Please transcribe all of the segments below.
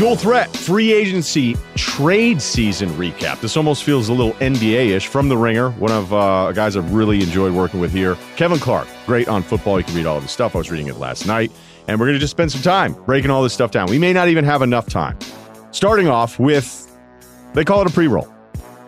Dual threat, free agency, trade season recap. This almost feels a little NBA ish from The Ringer, one of uh, guys I've really enjoyed working with here. Kevin Clark, great on football. You can read all of his stuff. I was reading it last night. And we're going to just spend some time breaking all this stuff down. We may not even have enough time. Starting off with, they call it a pre roll.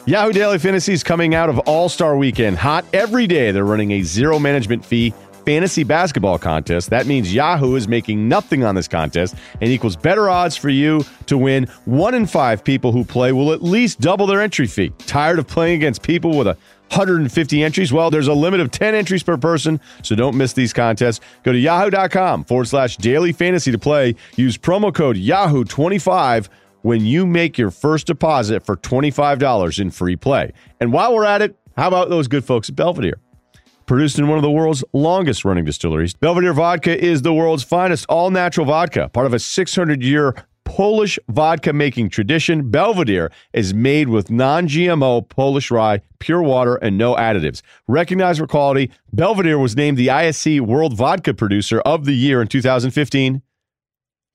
Yahoo Daily Fantasy is coming out of All Star Weekend. Hot every day. They're running a zero management fee fantasy basketball contest. That means Yahoo is making nothing on this contest and equals better odds for you to win. One in five people who play will at least double their entry fee. Tired of playing against people with a 150 entries? Well, there's a limit of 10 entries per person, so don't miss these contests. Go to yahoo.com forward slash daily fantasy to play. Use promo code Yahoo25 when you make your first deposit for $25 in free play. And while we're at it, how about those good folks at Belvedere? Produced in one of the world's longest running distilleries, Belvedere Vodka is the world's finest all natural vodka, part of a 600 year Polish vodka making tradition. Belvedere is made with non GMO Polish rye, pure water, and no additives. Recognized for quality, Belvedere was named the ISC World Vodka Producer of the Year in 2015,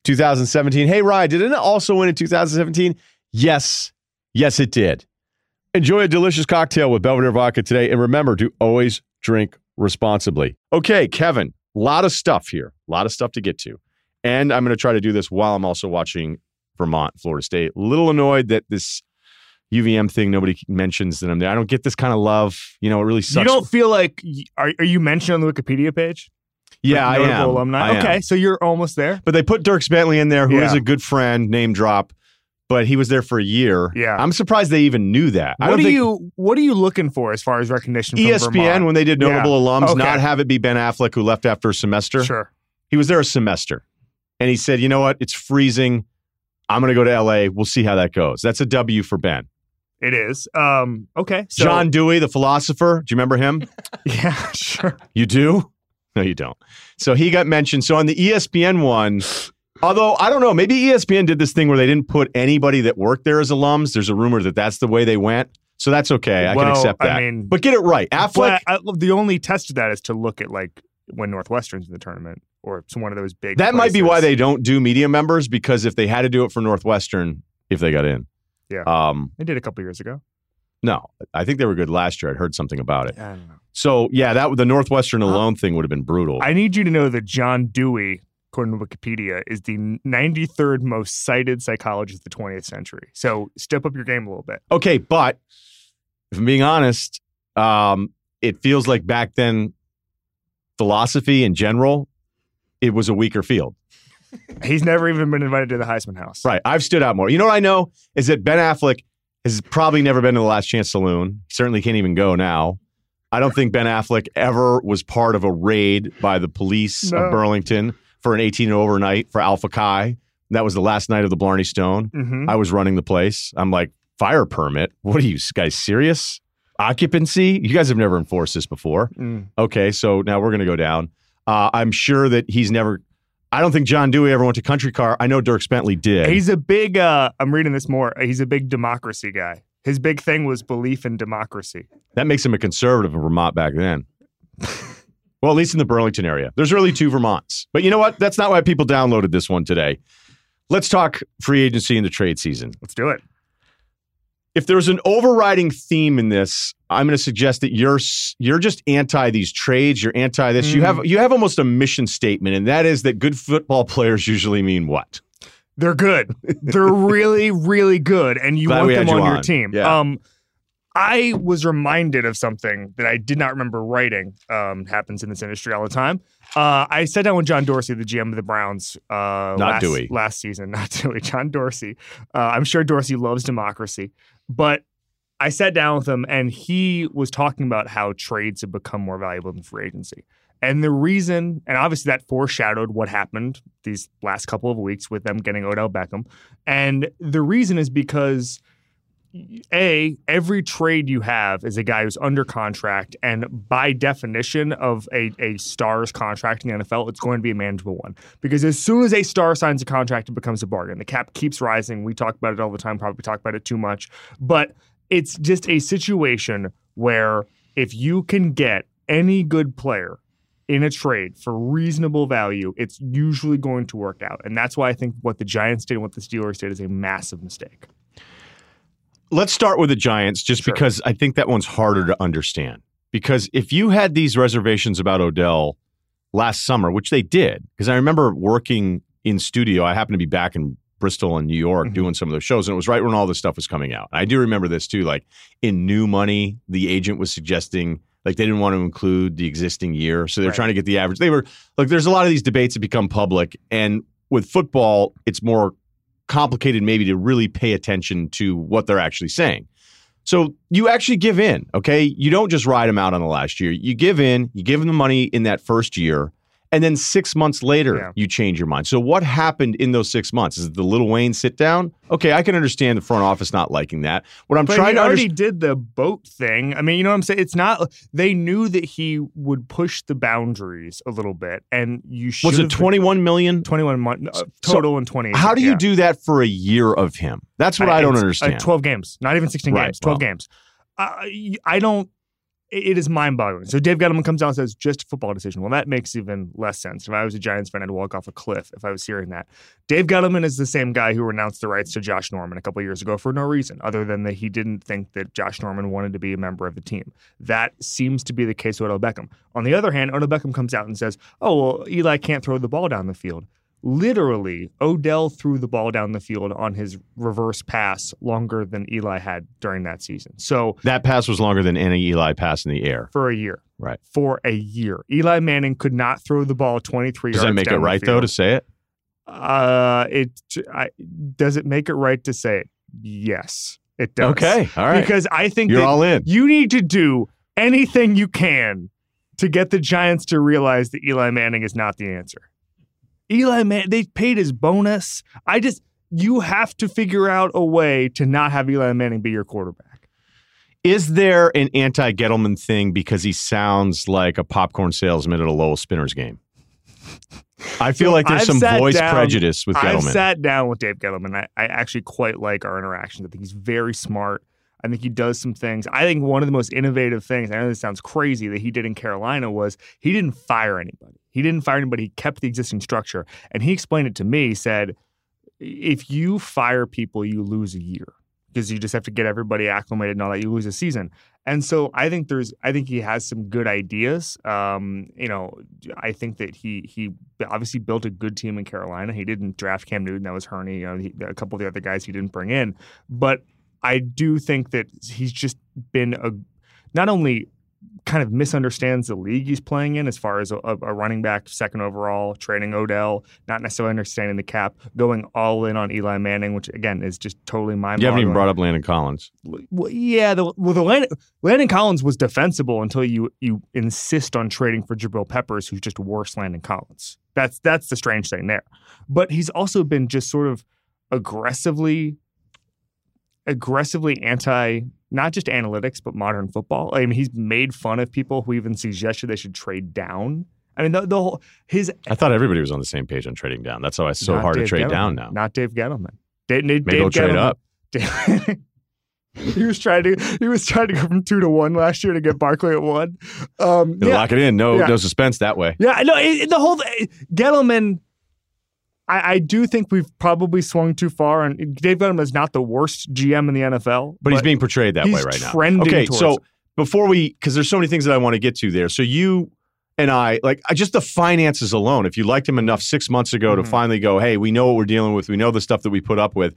2017. Hey, Rye, did it also win in 2017? Yes. Yes, it did. Enjoy a delicious cocktail with Belvedere Vodka today. And remember to always drink responsibly. Okay, Kevin, a lot of stuff here, a lot of stuff to get to. And I'm going to try to do this while I'm also watching Vermont, Florida State. A little annoyed that this UVM thing nobody mentions that I'm there. I don't get this kind of love. You know, it really sucks. You don't feel like are, are you mentioned on the Wikipedia page? Yeah, I am. Alumni. I am. okay, so you're almost there. But they put Dierks Bentley in there, who is Yeah. a good friend, name drop, but he was there for a year. Yeah. I'm surprised they even knew that. I What don't are think you What are you looking for as far as recognition? From ESPN, Vermont? when they did notable Yeah. alums, Okay. not have it be Ben Affleck who left after a semester. Sure. He was there a semester. And he said, you know what? It's freezing. I'm going to go to LA. We'll see how that goes. That's a W for Ben. It is. Um. Okay. So, John Dewey, the philosopher. Do you remember him? Yeah. Sure. You do? No, you don't. So he got mentioned. So on the ESPN one, although I don't know, maybe ESPN did this thing where they didn't put anybody that worked there as alums. There's a rumor that that's the way they went. So that's okay. I can Well, accept I that. mean- but get it right. Affleck. But I, the only test of that is to look at like when Northwestern's in the tournament or it's one of those big. that might be why they don't do media members because if they had to do it for Northwestern, if they got in. Yeah. Um, They did a couple years ago. no, I think they were good last year. I'd heard something about it. I don't know. So yeah, that the Northwestern alone thing would have been brutal. I need you to know that John Dewey, according to Wikipedia, is the 93rd most cited psychologist of the 20th century. So step up your game a little bit. Okay, but if I'm being honest, um, it feels like back then, philosophy in general, it was a weaker field. He's never even been invited to the Heisman House. Right. I've stood out more. You know what I know is that Ben Affleck has probably never been to the Last Chance Saloon. He certainly can't even go now. I don't think Ben Affleck ever was part of a raid by the police No. of Burlington for an 18 overnight for Alpha Chi. That was the last night of the Blarney Stone. hmm I was running the place. I'm like, fire permit? What are you guys serious? Occupancy? You guys have never enforced this before. Mm. Okay, so now we're going to go down. Uh, I'm sure that he's never. I don't think John Dewey ever went to Country Car. I know Dirk Bentley did. He's a big, uh, I'm reading this more. He's a big democracy guy. His big thing was belief in democracy. That makes him a conservative in Vermont back then. well, at least in the Burlington area. There's really two Vermonts. But you know what? That's not why people downloaded this one today. Let's talk free agency in the trade season. Let's do it. if there's an overriding theme in this, I'm going to suggest that you're you're just anti these trades. You're anti this. You have you have almost a mission statement, and that is that good football players usually mean what? They're good. They're really, really good, and you Glad want them had on you your team. Yeah. Um, I was reminded of something that I did not remember writing. Um, happens in this industry all the time. Uh, I sat down with John Dorsey, the GM of the Browns, uh, Not last, Dewey. last season. Not Dewey. John Dorsey. Uh, I'm sure Dorsey loves democracy, but I sat down with him, and he was talking about how trades have become more valuable than free agency. And the reason, and obviously that foreshadowed what happened these last couple of weeks with them getting Odell Beckham. And the reason is because a every trade you have is a guy who's under contract, and by definition of a, a star's contract in the NFL, it's going to be a manageable one. Because as soon as a star signs a contract, it becomes a bargain. The cap keeps rising. We talk about it all the time. Probably talk about it too much, but it's just a situation where if you can get any good player in a trade for reasonable value, it's usually going to work out. And that's why I think what the Giants did and what the Steelers did is a massive mistake. Let's start with the Giants just Sure. because I think that one's harder to understand. Because if you had these reservations about Odell last summer, which they did, because I remember working in studio, I happened to be back in Bristol and New York Mhm. doing some of those shows, and it was right when all this stuff was coming out. I do remember this too. Like in new money, the agent was suggesting like they didn't want to include the existing year. So they're Right. trying to get the average. They were like, there's a lot of these debates that become public. And with football, it's more complicated maybe to really pay attention to what they're actually saying. So you actually give in, okay? You don't just ride them out on the last year. You give in, you give them the money in that first year, and then six months later, Yeah. you change your mind. So what happened in those six months? Is it the Lil Wayne sit down? Okay, I can understand the front office not liking that. What I'm But trying he to already understand. did the boat thing. I mean, you know what I'm saying? It's not. They knew that he would push the boundaries a little bit, and you should. Was it 21 million? 21 months uh, So, total in 20? How do you yeah. do that for a year of him? That's what I, don't it's, uh, understand. 12 games, not even 16 Right, games, 12 well. games. I I don't. It is mind boggling. So Dave Gettleman comes out and says, just a football decision. Well, that makes even less sense. If I was a Giants fan, I'd walk off a cliff if I was hearing that. Dave Gettleman is the same guy who renounced the rights to Josh Norman a couple years ago for no reason other than that he didn't think that Josh Norman wanted to be a member of the team. That seems to be the case with Odell Beckham. On the other hand, Odell Beckham comes out and says, oh, well, Eli can't throw the ball down the field. Literally, Odell threw the ball down the field on his reverse pass longer than Eli had during that season. So that pass was longer than any Eli pass in the air. for a year. Right. For a year. Eli Manning could not throw the ball 23 Does yards that make it right though to say it? Uh, it I, does it make it right to say it? Yes, it does. Okay, all right. Because I think You're all in. you need to do anything you can to get the Giants to realize that Eli Manning is not the answer. Eli Man, they paid his bonus. I just you have to figure out a way to not have Eli Manning be your quarterback. Is there an anti Gettleman thing because he sounds like a popcorn salesman at a Lowell Spinners game? I feel So like there's I've some voice down- prejudice with Gettleman. I've sat down with Dave Gettleman. I, I actually quite like our interactions. I think he's very smart. I think he does some things. I think one of the most innovative things, I know this sounds crazy, that he did in Carolina was he didn't fire anybody. He didn't fire anybody. He kept the existing structure. And he explained it to me, He said, if you fire people, you lose a year because you just have to get everybody acclimated and all that. You lose a season. And so I think there's, I think he has some good ideas. Um, you know, I think that he he obviously built a good team in Carolina. He didn't draft Cam Newton. That was Hurney. You know, he, a couple of the other guys he didn't bring in. But I do think that he's just been a not only kind of misunderstands the league he's playing in as far as a, a running back second overall, trading Odell, not necessarily understanding the cap, going all in on Eli Manning, which again is just totally mind. you haven't even brought up Landon Collins. Well, yeah, the, well, the Landon, Landon Collins was defensible until you you insist on trading for Jabril Peppers, who's just worse Landon Collins. That's that's the strange thing there. But he's also been just sort of aggressively, aggressively anti not just analytics but modern football. I mean, he's made fun of people who even suggested they should trade down. I mean, the, the whole his I thought everybody was on the same page on trading down. That's why it's so hard Dave to trade Gettleman, down now. Not Dave Gettleman. Dave, Dave, Maybe we'll trade up. he was trying to he was trying to go from two to one last year to get Barkley at one. Um, yeah, Lock it in. No, Yeah. no suspense that way. yeah, no, it, it- the whole Gettleman. I, I do think we've probably swung too far, and Dave Gettleman is not the worst GM in the NFL, But, he's being portrayed that way right now. Okay, towards so before we, because there's so many things that I want to get to there. So you and I, like, I- just the finances alone. If you liked him enough six months ago to Mhm. finally go, hey, we know what we're dealing with. We know the stuff that we put up with.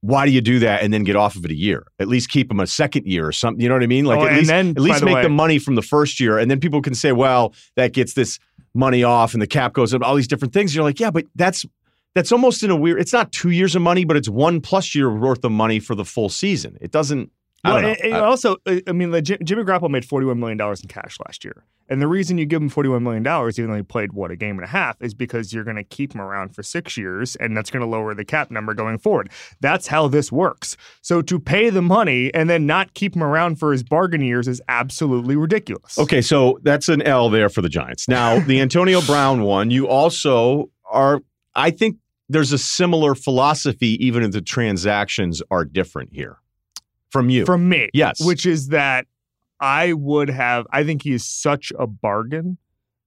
Why do you do that and then get off of it a year? At least keep him a second year or something. You know what I mean? Like Oh, at least then, at least the make way- the money from the first year, and then people can say, well, that gets this money off, and the cap goes up, all these different things. You're like, yeah, but that's that's almost in a weird. It's not two years of money, but it's one plus year worth of money for the full season. It doesn't. I Well, and- and I- also, uh, I mean, like, Jimmy Garoppolo made forty-one million dollars in cash last year, and the reason you give him forty-one million dollars, even though he played what a game and a half, is because you're going to keep him around for six years, and that's going to lower the cap number going forward. That's how this works. So to pay the money and then not keep him around for his bargain years is absolutely ridiculous. Okay, so that's an L there for the Giants. Now, the Antonio Brown one, you also are, I think there's a similar philosophy, even if the transactions are different here. From you. from me. Yes. Which is that I would have, I think he is such a bargain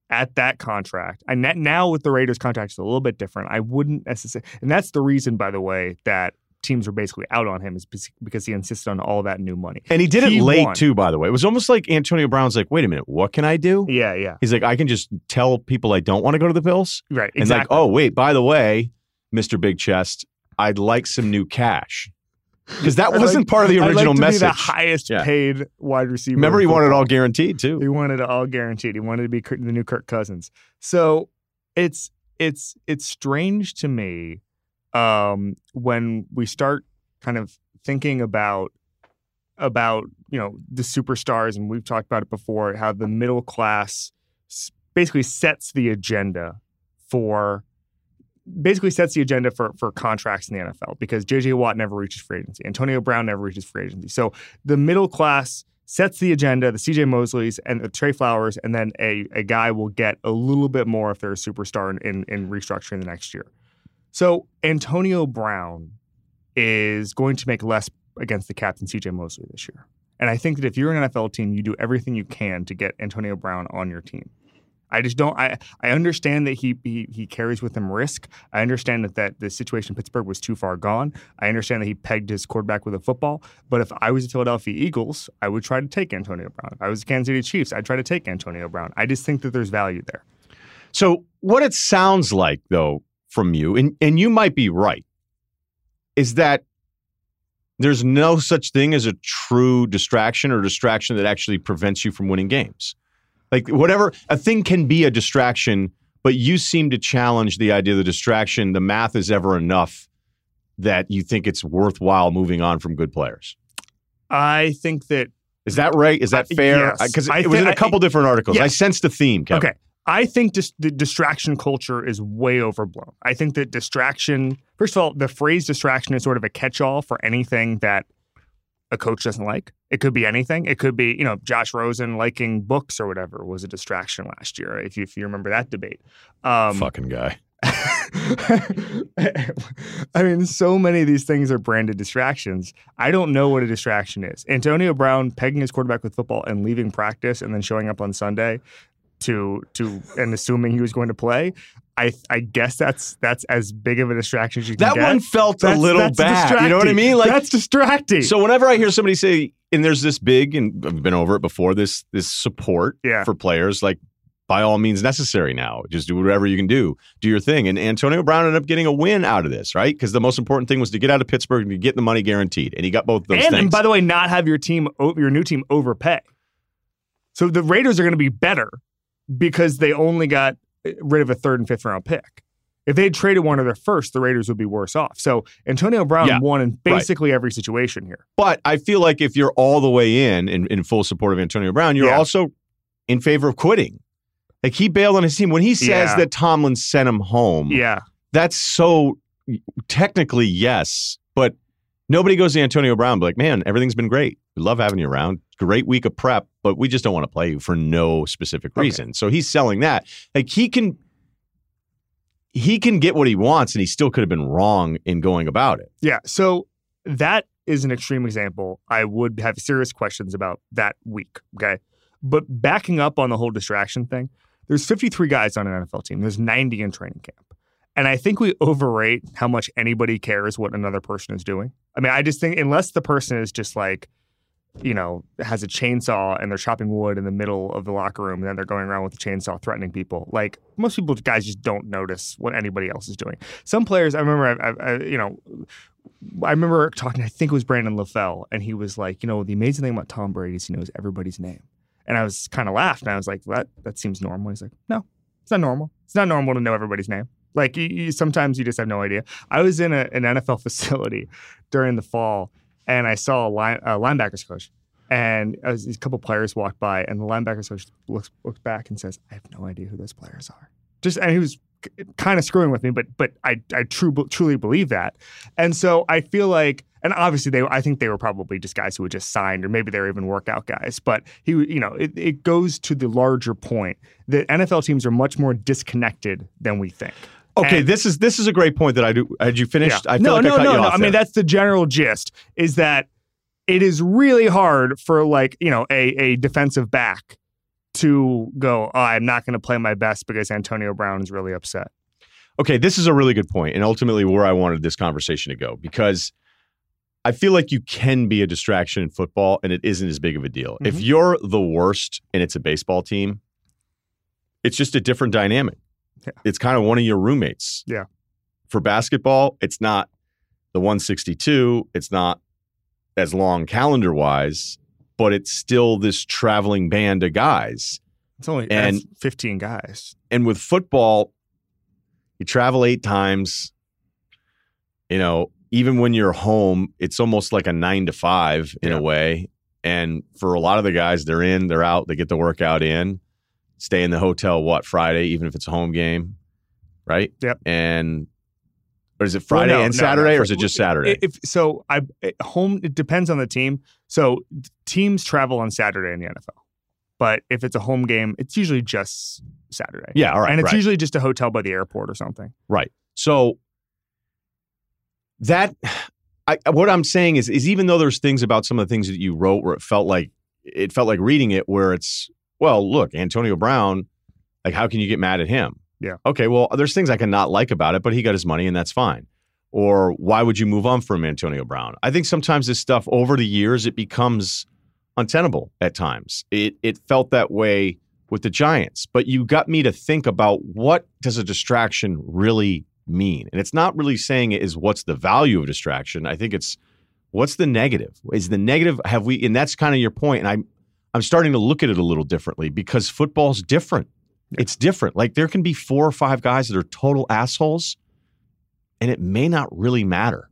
at that contract. And that now with the Raiders contract, it's a little bit different. I wouldn't necessarily, and that's the reason, by the way, that teams were basically out on him is because he insisted on all that new money. and he did it he late won. too, by the way. It was almost like Antonio Brown's like, wait a minute, what can I do? Yeah, yeah. He's like, I can just tell people I don't want to go to the Bills. Right. And Exactly. like, oh, wait, by the way, Mr. Big Chest, I'd like some new cash. Because that wasn't like- part of the I'd original like to message. Be the highest Yeah. paid wide receiver. Remember, he wanted it all guaranteed too. He wanted it all guaranteed. He wanted to be the new Kirk Cousins. So it's it's it's strange to me um, when we start kind of thinking about about you know the superstars, and we've talked about it before. How the middle class basically sets the agenda for basically sets the agenda for for contracts in the NFL because JJ Watt never reaches free agency, Antonio Brown never reaches free agency. So the middle class sets the agenda, the CJ Mosleys and the Trey Flowers, and then a, a guy will get a little bit more if they're a superstar in, in, in restructuring the next year. So Antonio Brown is going to make less against the captain CJ Mosley this year. And I think that if you're an NFL team, you do everything you can to get Antonio Brown on your team. I just don't. I I understand that he he, he carries with him risk. I understand that, that the situation in Pittsburgh was too far gone. I understand that he pegged his quarterback with a football. But if I was the Philadelphia Eagles, I would try to take Antonio Brown. If I was the Kansas City Chiefs, I'd try to take Antonio Brown. I just think that there's value there. So what it sounds like, though, from you, and, and you might be right, is that there's no such thing as a true distraction or distraction that actually prevents you from winning games. Like whatever, a thing can be a distraction, but you seem to challenge the idea of the distraction. The math is ever enough that you think it's worthwhile moving on from good players. I think that Is that right? Is that fair? Because I it was thi- in a couple different articles. I sensed the theme, Kevin. Okay. I think dis- the distraction culture is way overblown. I think that distraction, first of all, the phrase distraction is sort of a catch all for anything that a coach doesn't like. It could be anything. It could be, you know, Josh Rosen liking books or whatever was a distraction last year, if you, if you remember that debate. Um, Fucking guy. I mean, so many of these things are branded distractions. I don't know what a distraction is. Antonio Brown pegging his quarterback with football and leaving practice and then showing up on Sunday to to and assuming he was going to play. I I guess that's that's as big of a distraction as you can That get. one felt a little that's bad. You know what I mean? Like that's distracting. So whenever I hear somebody say, and there's this big, and I've been over it before, this this support Yeah. for players, like by all means necessary now. Just do whatever you can do. Do your thing. And Antonio Brown ended up getting a win out of this, right? Because the most important thing was to get out of Pittsburgh and to get the money guaranteed. And he got both those and, things. and by the way, not have your team your new team overpay. So the Raiders are going to be better because they only got rid of a third and fifth round pick. If they had traded one of their first, the Raiders would be worse off. So Antonio Brown Yeah, won in basically every situation here. but I feel like if you're all the way in, in, in full support of Antonio Brown, you're Yeah. also in favor of quitting. Like he bailed on his team. When he says Yeah. that Tomlin sent him home, Yeah, that's so technically yes, nobody goes to Antonio Brown and be like, man, everything's been great. We love having you around. Great week of prep, but we just don't want to play you for no specific Okay. reason. So he's selling that. Like he can he can get what he wants and he still could have been wrong in going about it. yeah. So that is an extreme example. I would have serious questions about that week. Okay, but backing up on the whole distraction thing, there's 53 guys on an NFL team. There's 90 in training camp. And I think we overrate how much anybody cares what another person is doing. I mean, I just think unless the person is just like, you know, has a chainsaw and they're chopping wood in the middle of the locker room and then they're going around with the chainsaw threatening people. Like most people, guys just don't notice what anybody else is doing. Some players, I remember, I, I, I, you know, I remember talking, I think it was Brandon LaFell, and he was like, you know, the amazing thing about Tom Brady is he knows everybody's name. And I was kind of laughed and I was like, that, that seems normal. He's like, no, it's not normal. It's not normal to know everybody's name. Like you, you, sometimes you just have no idea. I was in a, an NFL facility during the fall, and I saw a, line, a linebackers coach, and as a couple players walked by, and the linebackers coach looks looks back and says, "I have no idea who those players are." Just and he was kind of screwing with me, but but I I true, truly believe that, and so I feel like. And obviously, they I think they were probably just guys who had just signed, or maybe they were even workout guys. But he, you know, it, it goes to the larger point that NFL teams are much more disconnected than we think. Okay, And- this is this is a great point that I do. Had you finished? I feel no, like no, I cut no, no. I mean, that's the general gist. Is that it is really hard for like you know a a defensive back to go. Oh, I'm not going to play my best because Antonio Brown is really upset. Okay, this is a really good point, and ultimately where I wanted this conversation to go because I feel like you can be a distraction in football, and it isn't as big of a deal. If Mhm. you're the worst and it's a baseball team, it's just a different dynamic. Yeah. It's kind of one of your roommates. Yeah. For basketball, it's not the 162. It's not as long calendar wise, but it's still this traveling band of guys. It's only And- 15 guys. And with football, you travel eight times. You know, even when you're home, it's almost like a nine to five in Yeah. a way. And for a lot of the guys, they're in, they're out, they get the workout in, stay in the hotel, what, Friday, even if it's a home game, right? Yep. And, or is it Well, Friday no, and Saturday, no. or is it just Saturday? If so, I home. It depends on the team. So teams travel on Saturday in the NFL, but if it's a home game, it's usually just Saturday. yeah, all right. and it's right. usually just a hotel by the airport or something. Right. So that I, what I'm saying is is even though there's things about some of the things that you wrote where it felt like it felt like reading it where it's well, look, Antonio Brown, like how can you get mad at him? Yeah. Okay, well, there's things I can not like about it, but he got his money and that's fine. Or why would you move on from Antonio Brown? I think sometimes this stuff over the years it becomes untenable at times. It it felt that way with the Giants, but you got me to think about what does a distraction really mean? And it's not really saying it is what's the value of distraction. I think it's what's the negative? Is the negative have we and that's kind of your point and I'm starting to look at it a little differently because football's different. It's different. Like there can be four or five guys that are total assholes and it may not really matter.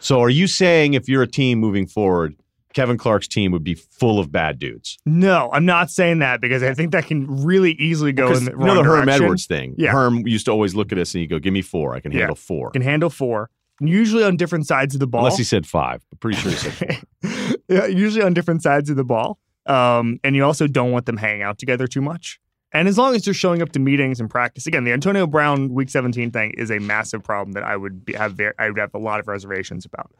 So are you saying if you're a team moving forward, Kevin Clark's team would be full of bad dudes? No, I'm not saying that because I think that can really easily go in Because the you wrong know the Herm direction. Edwards thing. Yeah. Herm used to always look at us and he'd go, "Give me four. I can Yeah. handle four. Can handle four, usually on different sides of the ball. Unless he said five, but pretty sure he said four. yeah, usually on different sides of the ball. Um, and you also don't want them hanging out together too much. And as long as they're showing up to meetings and practice, again, the Antonio Brown Week 17 thing is a massive problem that I would be, have ver- I would have a lot of reservations about.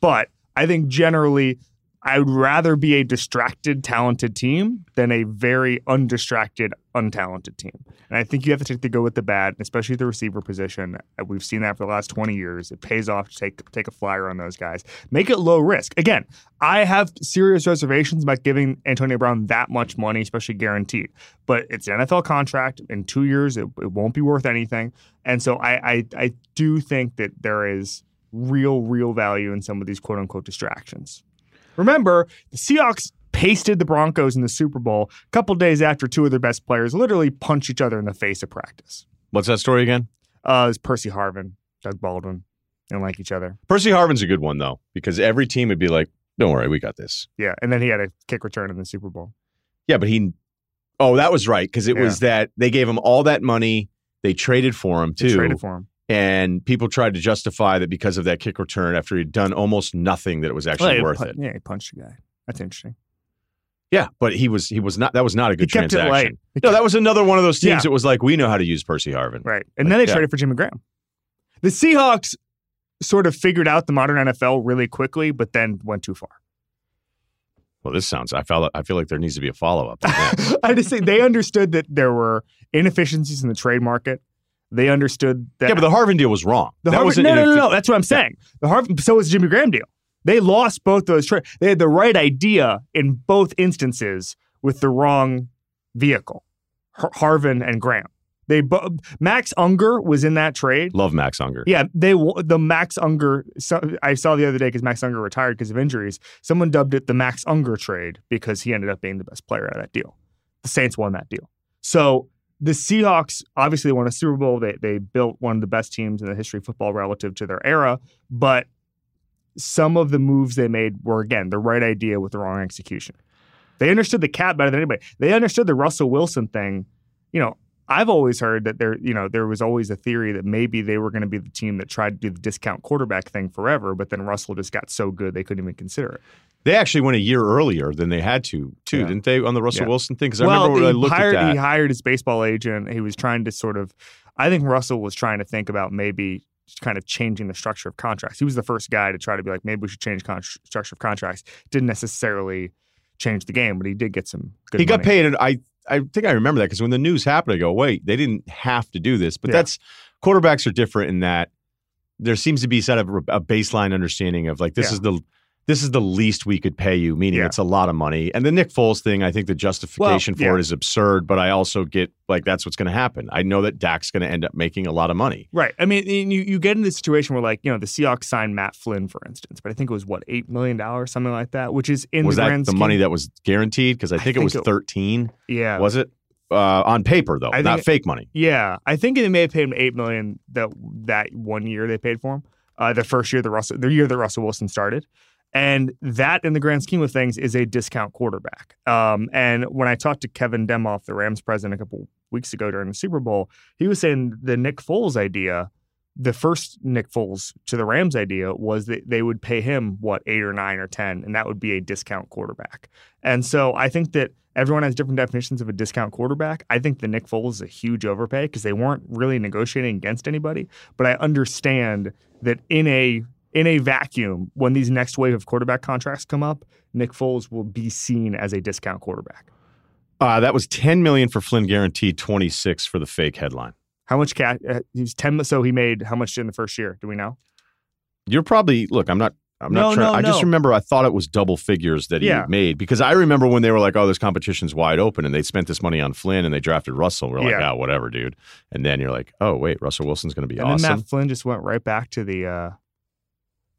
But I think generally, I would rather be a distracted, talented team than a very undistracted, untalented team. And I think you have to take the go with the bad, especially the receiver position. Uh, We've seen that for the last 20 years. It pays off to take take a flyer on those guys. Make it low risk. Again, I have serious reservations about giving Antonio Brown that much money, especially guaranteed. But it's an NFL contract. In two years, it, it won't be worth anything. And so I, I I do think that there is real, real value in some of these quote unquote distractions. Remember, the Seahawks pasted the Broncos in the Super Bowl a couple days after two of their best players literally punched each other in the face at practice. What's that story again? Uh, it's Percy Harvin, Doug Baldwin, and like each other. Percy Harvin's a good one though, because every team would be like, "Don't worry, we got this." Yeah, and then he had a kick return in the Super Bowl. Yeah, but he. Oh, that was right because it was that they gave him all that money. They traded for him They too, traded for him. And people tried to justify that because of that kick return after he'd done almost nothing that it was actually Well, worth pun- it. Yeah, he punched a guy. That's interesting. Yeah, but he was he was not. That was not a He good kept it transaction. light. He No, that was another one of those teams Yeah. that was like, we know how to use Percy Harvin. right. And Like, then they yeah. traded for Jimmy Graham. The Seahawks sort of figured out the modern NFL really quickly, but then went too far. Well, this sounds. I felt. I feel like there needs to be a follow up. I just think they understood that there were inefficiencies in the trade market. They understood that yeah, but the Harvin deal was wrong. The that was no, no, no, no. That's what I'm saying. The Harvin, so was the Jimmy Graham deal. They lost both those trades. They had the right idea in both instances with the wrong vehicle. Har- Harvin and Graham. They bo- Max Unger was in that trade. Love Max Unger. Yeah, they the Max Unger. So, I saw the other day because Max Unger retired because of injuries. Someone dubbed it the Max Unger trade because he ended up being the best player out of that deal. The Saints won that deal. So the Seahawks obviously won a Super Bowl. They they built one of the best teams in the history of football relative to their era, but some of the moves they made were again the right idea with the wrong execution. They understood the cap better than anybody. They understood the Russell Wilson thing. You know, I've always heard that there, you know, there was always a theory that maybe they were going to be the team that tried to do the discount quarterback thing forever, but then Russell just got so good they couldn't even consider it. They actually went a year earlier than they had to, too, Yeah. did didn't they, on the Russell Yeah. Wilson thing? Because I remember when I looked hired, at that. he hired his baseball agent. He was trying to sort of, I think Russell was trying to think about maybe kind of changing the structure of contracts. He was the first guy to try to be like, maybe we should change con- structure of contracts. Didn't necessarily change the game, but he did get some good he got money. paid, and I I think I remember that because when the news happened, I go, wait, they didn't have to do this, but Yeah. that's quarterbacks are different in that there seems to be sort of a baseline understanding of like this Yeah. is the this is the least we could pay you, meaning Yeah. it's a lot of money. And the Nick Foles thing, I think the justification Well, for yeah. it is absurd, but I also get like that's what's going to happen. I know that Dak's going to end up making a lot of money. Right. I mean, and you, you get into the situation where, like, you know, the Seahawks signed Matt Flynn, for instance, but I think it was what eight million dollars, something like that, which is in was the that the money that was guaranteed? Because I I think it was it- thirteen. Yeah. Was it uh, on paper though, I not think- fake money? Yeah, I think they may have paid him eight million that that one year they paid for him. Uh, the first year the Russell, the year that Russell Wilson started, and that in the grand scheme of things is a discount quarterback. Um, and when I talked to Kevin Demoff, the Rams president, a couple weeks ago during the Super Bowl, he was saying the Nick Foles idea, the first Nick Foles to the Rams idea was that they would pay him what eight or nine or ten, and that would be a discount quarterback. And so I think that everyone has different definitions of a discount quarterback. I think the Nick Foles is a huge overpay because they weren't really negotiating against anybody. But I understand that in a in a vacuum, when these next wave of quarterback contracts come up, Nick Foles will be seen as a discount quarterback. Uh, that was ten million for Flynn, guaranteed twenty six for the fake headline. How much cash? Uh, he's ten. So he made how much in the first year? Do we know? You're probably look. I'm not. I'm not No, trying. no, I just no. remember I thought it was double figures that he Yeah. made because I remember when they were like, "Oh, this competition's wide open," and they spent this money on Flynn and they drafted Russell. We're like, Yeah. "Ah, whatever, dude." And then you're like, "Oh, wait, Russell Wilson's going to be and awesome." Matt Flynn just went right back to the uh,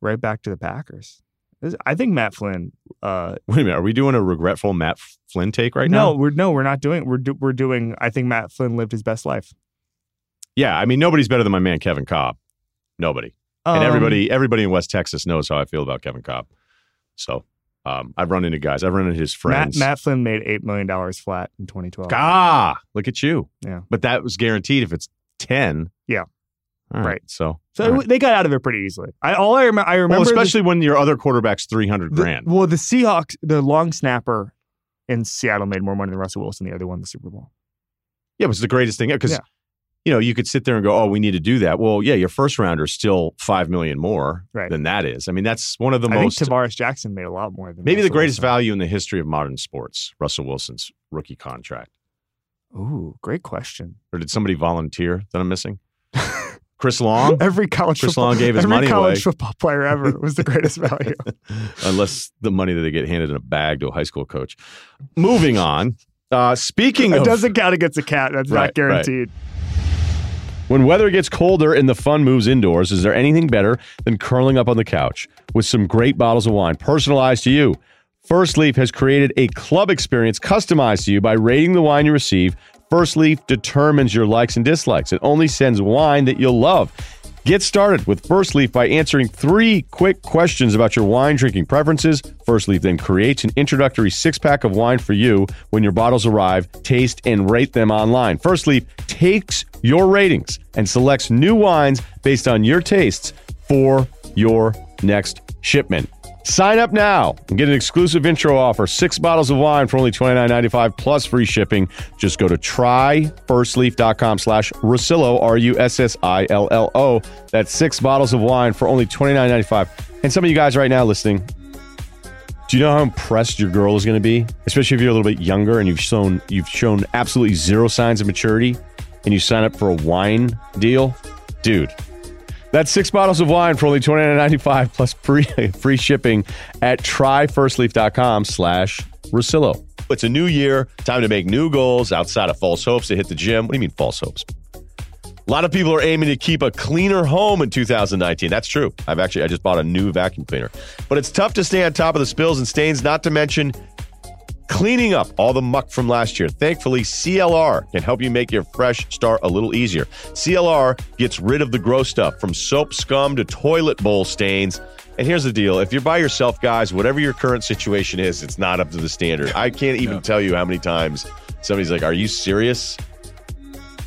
right back to the Packers. This- I think Matt Flynn. Uh, Wait a minute, are we doing a regretful Matt Flynn take right no, now? No, we're no, we're not doing. We're do, we're doing. I think Matt Flynn lived his best life. Yeah, I mean, nobody's better than my man Kevin Kolb. Nobody, and Um, everybody, everybody in West Texas knows how I feel about Kevin Kolb. So, um, I've run into guys. I've run into his Matt, friends. Matt Flynn made eight million dollars flat in 2012. Ah, look at you. Yeah. But that was guaranteed if it's 10. Yeah. All Right. So, So right. they got out of it pretty easily. I all I, rem- I remember, well, the- especially when your other quarterback's 300 the- grand. well, the Seahawks, the long snapper in Seattle made more money than Russell Wilson. The other won the Super Bowl. yeah, it was the greatest thing because, Yeah. you know, you could sit there and go, oh, we need to do that. Well, yeah, your first rounder is still 5 million more Right. than that is. I mean, that's one of the I most, think Tarvaris Jackson made a lot more than maybe the greatest Wilson. value in the history of modern sports, Russell Wilson's rookie contract. Ooh, great question. Or did somebody volunteer that I'm missing? Chris Long? Every college Chris football, Long gave his every money college away. football player ever was the greatest value. Unless the money that they get handed in a bag to a high school coach. Moving on. Uh, speaking of It of doesn't count against a cat. That's Right, not guaranteed. When weather gets colder and the fun moves indoors, is there anything better than curling up on the couch with some great bottles of wine personalized to you? First Leaf has created a club experience customized to you by rating the wine you receive. First Leaf determines your likes and dislikes. It only sends wine that you'll love. Get started with First Leaf by answering three quick questions about your wine drinking preferences. First Leaf then creates an introductory six pack of wine for you when your bottles arrive. Taste and rate them online. First Leaf takes your ratings and selects new wines based on your tastes for your next shipment. Sign up now and get an exclusive intro offer. Six bottles of wine for only $29.95 plus free shipping. Just go to tryfirstleaf.com slash Russillo, R-U-S-S-I-L-L-O. That's six bottles of wine for only $29.95. And some of you guys right now listening, do you know how impressed your girl is going to be? Especially if you're a little bit younger and you've shown you've shown absolutely zero signs of maturity and you sign up for a wine deal? Dude, that's six bottles of wine for only twenty nine ninety five plus free free shipping at tryfirstleaf.com slash Russillo. It's a new year, time to make new goals outside of false hopes to hit the gym. What do you mean false hopes? A lot of people are aiming to keep a cleaner home in 2019. That's true. I've actually I just bought a new vacuum cleaner. But it's tough to stay on top of the spills and stains, not to mention cleaning up all the muck from last year. Thankfully, CLR can help you make your fresh start a little easier. CLR gets rid of the gross stuff from soap scum to toilet bowl stains. And here's the deal if you're by yourself, guys, whatever your current situation is, it's not up to the standard. I can't even tell you how many times somebody's like, Are you serious?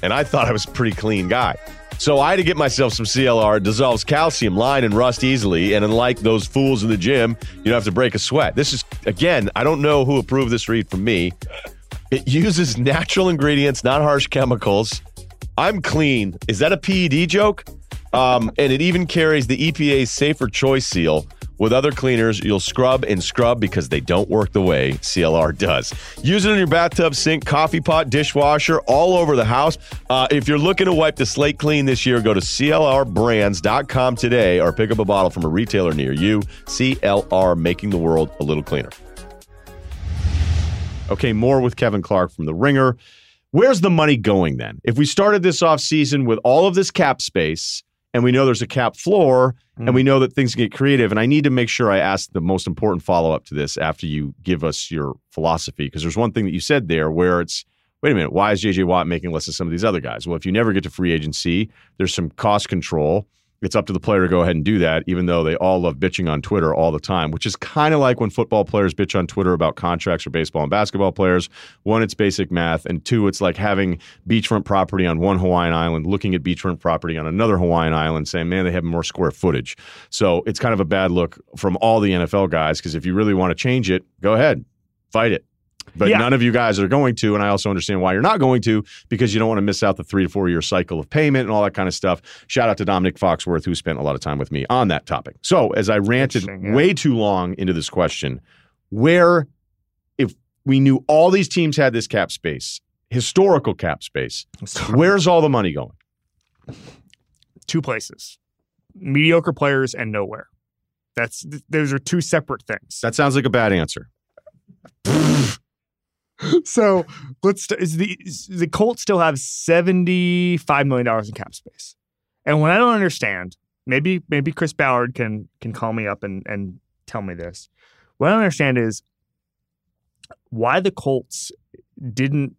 And I thought I was a pretty clean guy. So I had to get myself some CLR. It dissolves calcium, line, and rust easily. And unlike those fools in the gym, you don't have to break a sweat. This is, again, I don't know who approved this read from me. It uses natural ingredients, not harsh chemicals. I'm clean. Is that a PED joke? Um, and it even carries the EPA's Safer Choice seal. With other cleaners, you'll scrub and scrub because they don't work the way CLR does. Use it in your bathtub, sink, coffee pot, dishwasher, all over the house. Uh, if you're looking to wipe the slate clean this year, go to CLRbrands.com today or pick up a bottle from a retailer near you. CLR, making the world a little cleaner. Okay, more with Kevin Clark from The Ringer. Where's the money going then? If we started this off season with all of this cap space, and we know there's a cap floor, mm. and we know that things get creative, and I need to make sure I ask the most important follow up to this after you give us your philosophy, because there's one thing that you said there where it's wait a minute, why is JJ Watt making less than some of these other guys? Well, if you never get to free agency, there's some cost control it's up to the player to go ahead and do that, even though they all love bitching on Twitter all the time, which is kind of like when football players bitch on Twitter about contracts for baseball and basketball players. One, it's basic math, and two, it's like having beachfront property on one Hawaiian island, looking at beachfront property on another Hawaiian island, saying, man, they have more square footage. So it's kind of a bad look from all the NFL guys because if you really want to change it, go ahead, fight it. But yeah. none of you guys are going to, and I also understand why you're not going to because you don't want to miss out the three to four year cycle of payment and all that kind of stuff. Shout out to Domonique Foxworth who spent a lot of time with me on that topic. So as I ranted yeah. way too long into this question, where if we knew all these teams had this cap space, historical cap space, where's all the money going? Two places: mediocre players and nowhere. That's those are two separate things. That sounds like a bad answer. so let's is the the Colts still have seventy five million dollars in cap space, and what I don't understand, maybe maybe Chris Ballard can can call me up and and tell me this. What I don't understand is why the Colts didn't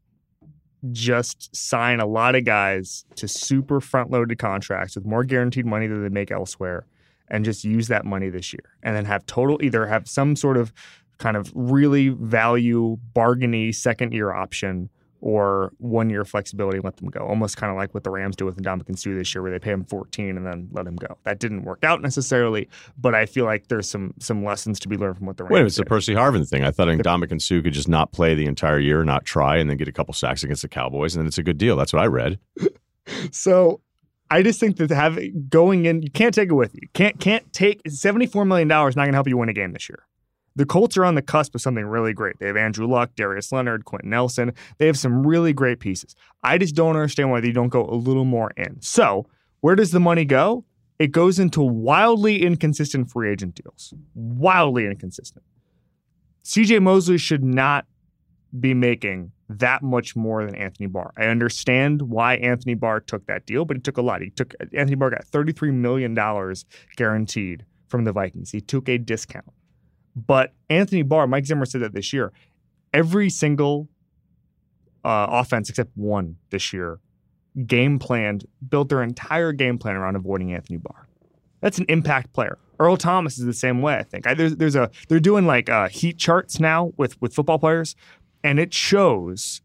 just sign a lot of guys to super front loaded contracts with more guaranteed money than they make elsewhere and just use that money this year and then have total either have some sort of kind of really value bargainy second year option or one year flexibility and let them go. Almost kind of like what the Rams do with Ndamukong Suh this year, where they pay him 14 and then let him go. That didn't work out necessarily, but I feel like there's some some lessons to be learned from what the Rams Wait, it's the Percy Harvin thing. I thought Ndamukong Suh could just not play the entire year, not try, and then get a couple sacks against the Cowboys, and then it's a good deal. That's what I read. so I just think that having going in, you can't take it with you. Can't can't take seventy four million dollars not going to help you win a game this year. The Colts are on the cusp of something really great. They have Andrew Luck, Darius Leonard, Quenton Nelson. They have some really great pieces. I just don't understand why they don't go a little more in. So, where does the money go? It goes into wildly inconsistent free agent deals. Wildly inconsistent. CJ Mosley should not be making that much more than Anthony Barr. I understand why Anthony Barr took that deal, but he took a lot. He took Anthony Barr got $33 million guaranteed from the Vikings. He took a discount. But Anthony Barr, Mike Zimmer said that this year, every single uh, offense except one this year game planned, built their entire game plan around avoiding Anthony Barr. That's an impact player. Earl Thomas is the same way. I think I, there's there's a they're doing like uh, heat charts now with with football players, and it shows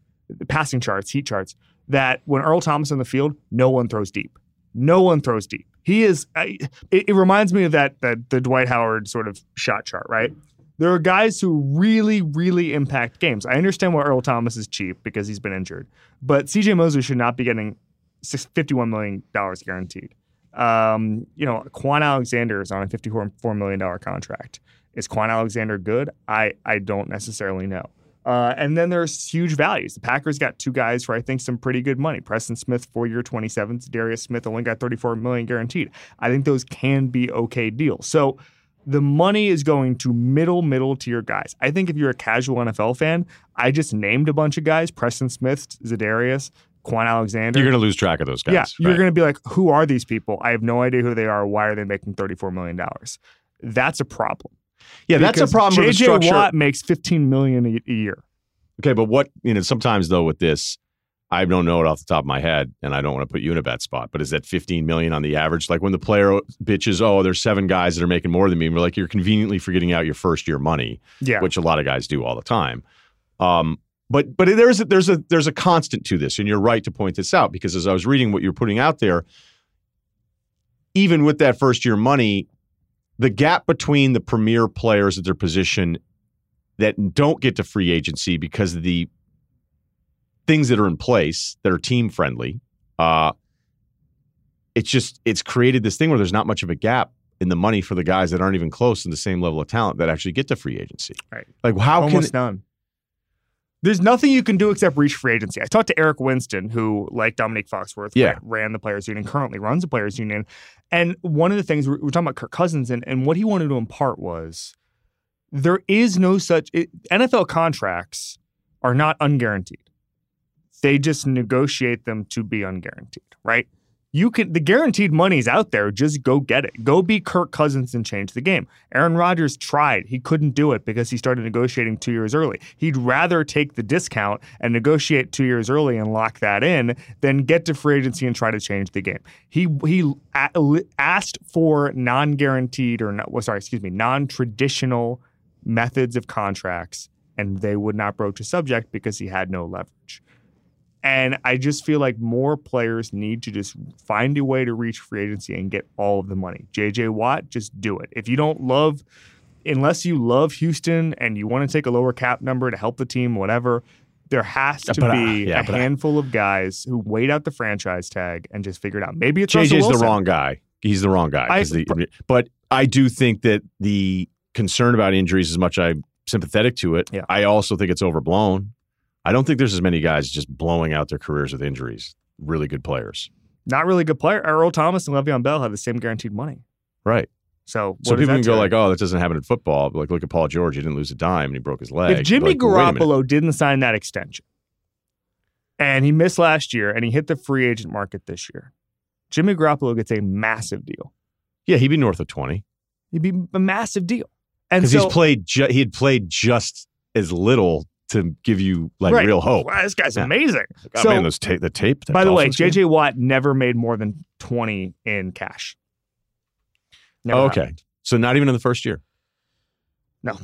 passing charts, heat charts that when Earl Thomas is in the field, no one throws deep. No one throws deep. He is. it, it reminds me of that that the Dwight Howard sort of shot chart, right? There are guys who really, really impact games. I understand why Earl Thomas is cheap because he's been injured, but CJ Mosley should not be getting $51 million guaranteed. Um, you know, Kwon Alexander is on a $54 million contract. Is Kwon Alexander good? I, I don't necessarily know. Uh, and then there's huge values. The Packers got two guys for I think some pretty good money. Preston Smith, four year 27. Darius Smith only got 34 million guaranteed. I think those can be okay deals. So the money is going to middle middle tier guys. I think if you're a casual NFL fan, I just named a bunch of guys: Preston Smith, Za'Darius, Kwon Alexander. You're going to lose track of those guys. Yeah, you're going to be like, who are these people? I have no idea who they are. Why are they making 34 million dollars? That's a problem. Yeah, that's a problem. JJ Watt makes 15 million a, a year. Okay, but what you know? Sometimes though, with this, I don't know it off the top of my head, and I don't want to put you in a bad spot. But is that 15 million on the average? Like when the player bitches, oh, there's seven guys that are making more than me. And we're like, you're conveniently forgetting out your first year money, yeah, which a lot of guys do all the time. Um, but but there's a, there's a there's a constant to this, and you're right to point this out because as I was reading what you're putting out there, even with that first year money, the gap between the premier players at their position that don't get to free agency because of the things that are in place that are team friendly, uh, it's just it's created this thing where there's not much of a gap in the money for the guys that aren't even close to the same level of talent that actually get to free agency. Right. Like how Almost can none. There's nothing you can do except reach free agency. I talked to Eric Winston, who, like Domonique Foxworth, Yeah. ran, ran the players union, currently runs the players union. And one of the things we're, we're talking about Kirk Cousins, and, and what he wanted to impart was there is no such it, NFL contracts are not unguaranteed. They just negotiate them to be unguaranteed, right? You can the guaranteed money's out there. Just go get it. Go be Kirk Cousins and change the game. Aaron Rodgers tried. He couldn't do it because he started negotiating two years early. He'd rather take the discount and negotiate two years early and lock that in than get to free agency and try to change the game. He he asked for non-guaranteed or not, well, sorry, excuse me, non-traditional methods of contracts, and they would not broach a subject because he had no leverage. And I just feel like more players need to just find a way to reach free agency and get all of the money. JJ Watt, just do it. If you don't love, unless you love Houston and you want to take a lower cap number to help the team, whatever, there has to But, uh, be yeah, a handful of guys who wait out the franchise tag and just figure it out. Maybe it's JJ's the wrong guy. He's the wrong guy. I- the- but I do think that the concern about injuries, as much I'm sympathetic to it, Yeah. I also think it's overblown. I don't think there's as many guys just blowing out their careers with injuries. Really good players. Not really good player. Earl Thomas and Le'Veon Bell have the same guaranteed money. Right. So, So people can go like, oh, that doesn't happen in football. But like, look at Paul George. He didn't lose a dime and he broke his leg. if Jimmy Like, wait a minute. Garoppolo didn't sign that extension and he missed last year and he hit the free agent market this year, Jimmy Garoppolo gets a massive deal. Yeah, he'd be north of 20. He'd be a massive deal. And so, he's played, ju- he had played just as little to give you like Right. real hope. wow, this guy's Yeah. amazing. Oh, so, man, those tape, the tape. by the way, game? JJ Watt never made more than 20 in cash. Never Oh, okay. happened. So not even in the first year. No.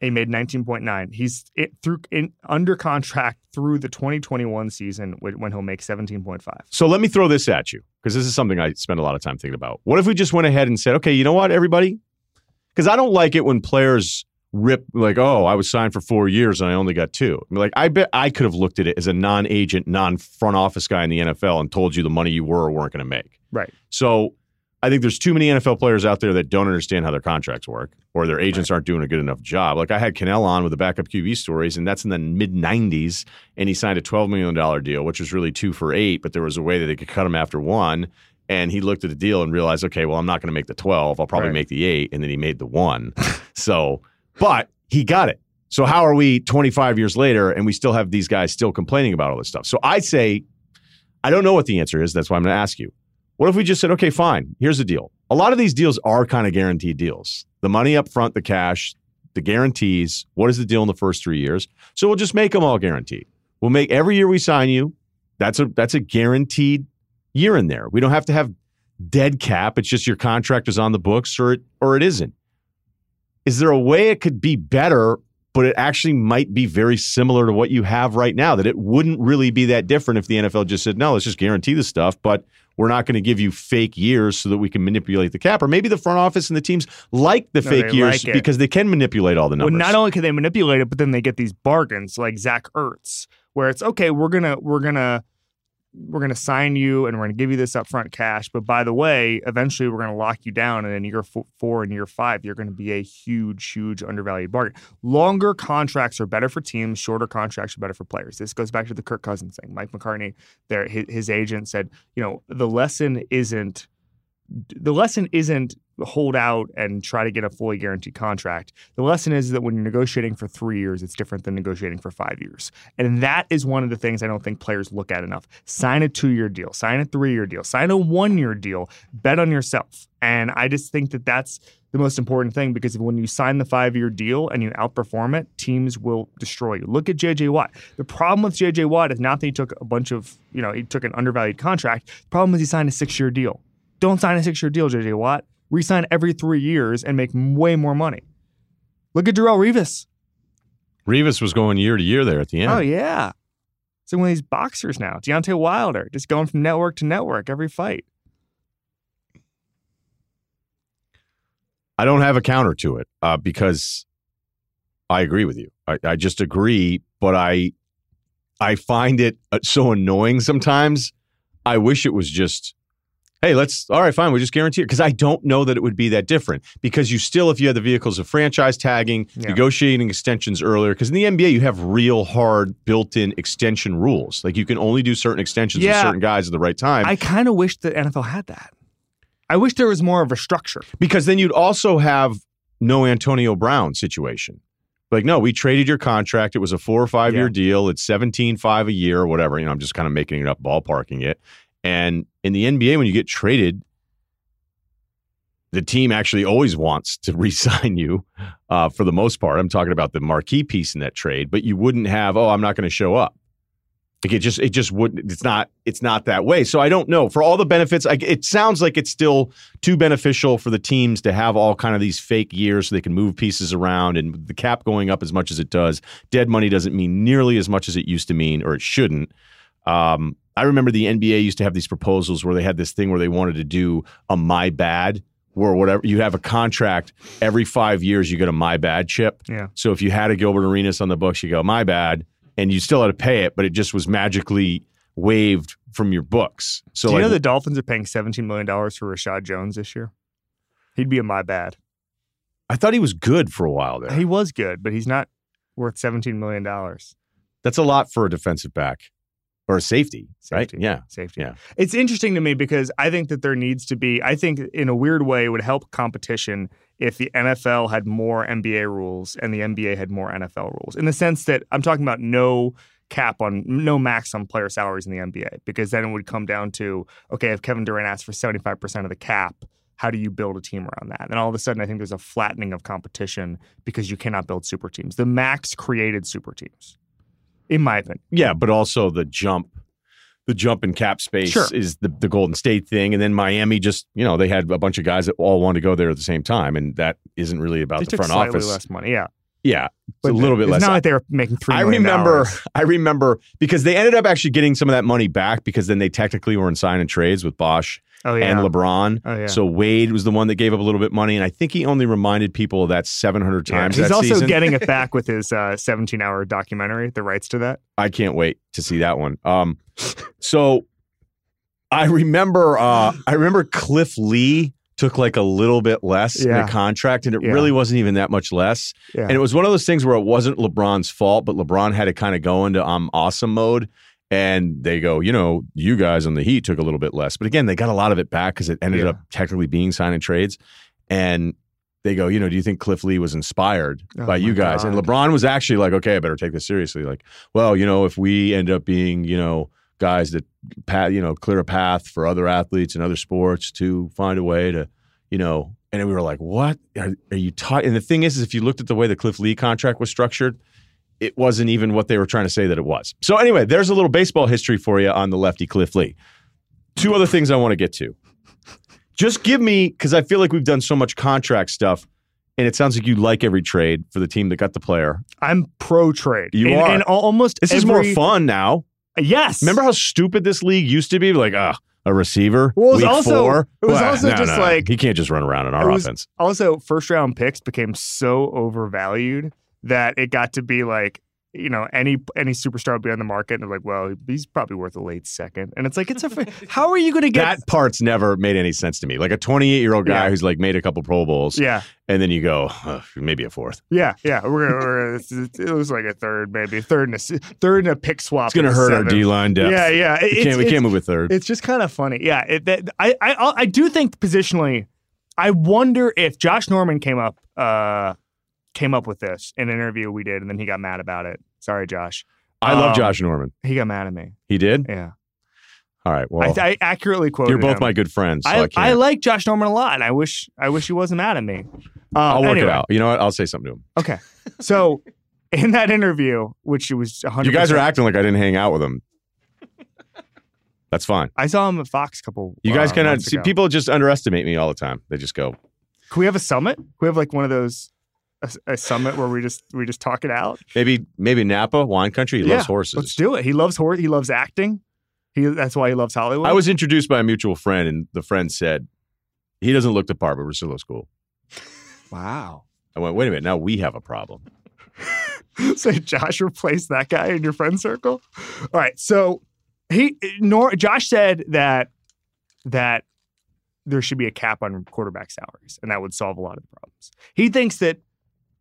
He made 19.9. He's it, through in, under contract through the 2021 season when when he'll make 17.5. So let me throw this at you because this is something I spend a lot of time thinking about. What if we just went ahead and said, okay, you know what, everybody? Because I don't like it when players rip like, oh, I was signed for four years and I only got two. I mean, like, I bet I could have looked at it as a non-agent, non-front office guy in the NFL and told you the money you were or weren't going to make. Right. So I think there's too many NFL players out there that don't understand how their contracts work or their agents aren't doing a good enough job. Like I had Kanell on with the backup QB stories, and that's in the mid 90s, and he signed a $12 million deal, which was really two for eight, but there was a way that they could cut him after one. And he looked at the deal and realized, okay, well, I'm not going to make the 12. I'll probably Right. make the eight. And then he made the one. so, but he got it. So, how are we 25 years later and we still have these guys still complaining about all this stuff? So, I say, I don't know what the answer is. That's why I'm going to ask you. What if we just said, okay, fine, here's the deal. A lot of these deals are kind of guaranteed deals. The money up front, the cash, the guarantees. What is the deal in the first three years? So we'll just make them all guaranteed. We'll make every year we sign you. That's a that's a guaranteed year in there. We don't have to have dead cap. It's just your contract is on the books or it or it isn't. Is there a way it could be better, but it actually might be very similar to what you have right now? That it wouldn't really be that different if the NFL just said, no, let's just guarantee the stuff, but we're not going to give you fake years so that we can manipulate the cap. Or maybe the front office and the teams like the No, fake years like because they can manipulate all the numbers. Well, not only can they manipulate it, but then they get these bargains like Zach Ertz, where it's okay, we're gonna we're gonna we're gonna sign you and we're gonna give you this upfront cash, but by the way, eventually we're gonna lock you down, and in year four and year five, you're gonna be a huge, huge undervalued bargain. Longer contracts are better for teams. Shorter contracts are better for players. This goes back to the Kirk Cousins thing. Mike McCartney, there, his, his agent said, you know, the lesson isn't the lesson isn't hold out and try to get a fully guaranteed contract. The lesson is that when you're negotiating for three years, it's different than negotiating for five years. And that is one of the things I don't think players look at enough. Sign a two year deal, sign a three year deal, sign a one year deal, bet on yourself. And I just think that that's the most important thing because when you sign the five year deal and you outperform it, teams will destroy you. Look at JJ Watt. The problem with JJ Watt is not that he took a bunch of, you know, he took an undervalued contract. The problem is he signed a six year deal. Don't sign a six year deal, JJ Watt. Resign every three years and make way more money. Look at Darrelle Revis. Revis was going year to year there at the end. Oh, yeah. So one of these boxers now, Deontay Wilder, just going from network to network every fight. I don't have a counter to it uh, because I agree with you. I, I just agree, but I I find it uh, so annoying sometimes. I wish it was just hey, let's, all right, fine, we'll just guarantee it. Because I don't know that it would be that different. Because you still, if you had the vehicles of franchise tagging, Yeah. negotiating extensions earlier, because in the NBA, you have real hard built in extension rules. Like you can only do certain extensions with certain guys at the right time. I kind of wish the NFL had that. I wish there was more of a structure. because then you'd also have no Antonio Brown situation. Like, no, we traded your contract. It was a four or five year deal. It's 17 5 a year or whatever. You know, I'm just kind of making it up, ballparking it. And in the NBA, when you get traded, the team actually always wants to re-sign you uh, for the most part. I'm talking about the marquee piece in that trade, but you wouldn't have, oh, I'm not going to show up. Like it just, it just wouldn't. It's not, it's not that way. So I don't know. For all the benefits, I, it sounds like it's still too beneficial for the teams to have all kind of these fake years so they can move pieces around and the cap going up as much as it does. Dead money doesn't mean nearly as much as it used to mean, or it shouldn't. Um, I remember the NBA used to have these proposals where they had this thing where they wanted to do a my bad, where whatever you have a contract every five years, you get a my bad chip. Yeah. So if you had a Gilbert Arenas on the books, you go my bad, and you still had to pay it, but it just was magically waived from your books. So Do you like, know the Dolphins are paying $17 million for Reshad Jones this year? He'd be a my bad. I thought he was good for a while there. He was good, but he's not worth $17 million. That's a lot for a defensive back or safety, Safety. right? Yeah. Safety. Yeah. It's interesting to me because I think that there needs to be, I think in a weird way, it would help competition if the NFL had more NBA rules and the NBA had more NFL rules. In the sense that I'm talking about no cap on, no max on player salaries in the NBA, because then it would come down to, okay, if Kevin Durant asks for 75% of the cap, how do you build a team around that? And all of a sudden, I think there's a flattening of competition because you cannot build super teams. The max created super teams, in my opinion. Yeah, but also the jump, the jump in cap space Sure. is the, the Golden State thing. And then Miami just, you know, they had a bunch of guys that all wanted to go there at the same time. And that isn't really about They the front office. less money, yeah. Yeah. It's But a little bit it's less. not like they were making three. I remember. I remember because they ended up actually getting some of that money back because then they technically were in sign and trades with Bosh Oh yeah. and LeBron. oh yeah. So Wade was the one that gave up a little bit money, and I think he only reminded people of that 700 Yeah. times. He's that also season. getting it back with his uh, 17 hour documentary, the rights to that. I can't wait to see that one. Um, so I remember, uh, I remember Cliff Lee took like a little bit less in the contract, and it Yeah. really wasn't even that much less. Yeah. And it was one of those things where it wasn't LeBron's fault, but LeBron had to kind of go into I'm awesome mode. And they go, you know, you guys on the Heat took a little bit less, but again, they got a lot of it back because it ended Yeah. up technically being sign and trades. And they go, you know, do you think Cliff Lee was inspired Oh by you guys? And LeBron was actually like, okay, I better take this seriously. Like, well, you know, if we end up being, you know, guys that pat, you know, clear a path for other athletes and other sports to find a way to, you know, and we were like, what are, are you taught? And the thing is, is if you looked at the way the Cliff Lee contract was structured, it wasn't even what they were trying to say that it was. So anyway, there's a little baseball history for you on the lefty Cliff Lee. Two other things I want to get to. Just give me because I feel like we've done so much contract stuff, and it sounds like you like every trade for the team that got the player. I'm pro trade. You and, are. and al- almost This is more fun now. Yes. Remember how stupid this league used to be? Like, ah, a receiver. Well, it was also- four. it was Well, also no, just no, like- he can't just run around in our offense. also first round picks became so overvalued that it got to be like you know any any superstar would be on the market and they're like well he's probably worth a late second and it's like it's a how are you going to get That part's never made any sense to me. Like a 28 year old guy Yeah. who's like made a couple Pro Bowls, yeah and then you go "Ugh, maybe a fourth. yeah yeah we're, we're it was like a third maybe a third and a s- third and a pick swap It's going to in the hurt our. D line depth. yeah yeah we can't we can't move a third. It's just kind of funny. Yeah, it, that, I, I I do think positionally, I wonder if Josh Norman came up uh came up with this in an interview we did, and then he got mad about it. Sorry, Josh. I love um, Josh Norman. He got mad at me. He did. Yeah, All right. Well, I, I accurately quoted. you're both him. my good friends. So I, I. I like Josh Norman a lot. and I wish I wish he wasn't mad at me. Um, I'll work anyway, it out. You know what? I'll say something to him. Okay, so in that interview, which it was 100 You guys are acting like I didn't hang out with him. That's fine. I saw him at Fox a couple. You guys uh, cannot months see ago. people just underestimate me all the time. They just go, Can we have a summit? Can we have like one of those a, a summit where we just we just talk it out. maybe maybe Napa wine country. He Yeah, loves horses. Let's do it. He loves horse. He loves acting. He that's why he loves Hollywood. I was introduced by a mutual friend, and the friend said, "He doesn't look the part, but Russillo School." wow. I went, "Wait a minute, now we have a problem." so Josh replaced that guy in your friend circle. All right. So he nor Josh said that that there should be a cap on quarterback salaries, and that would solve a lot of the problems. He thinks that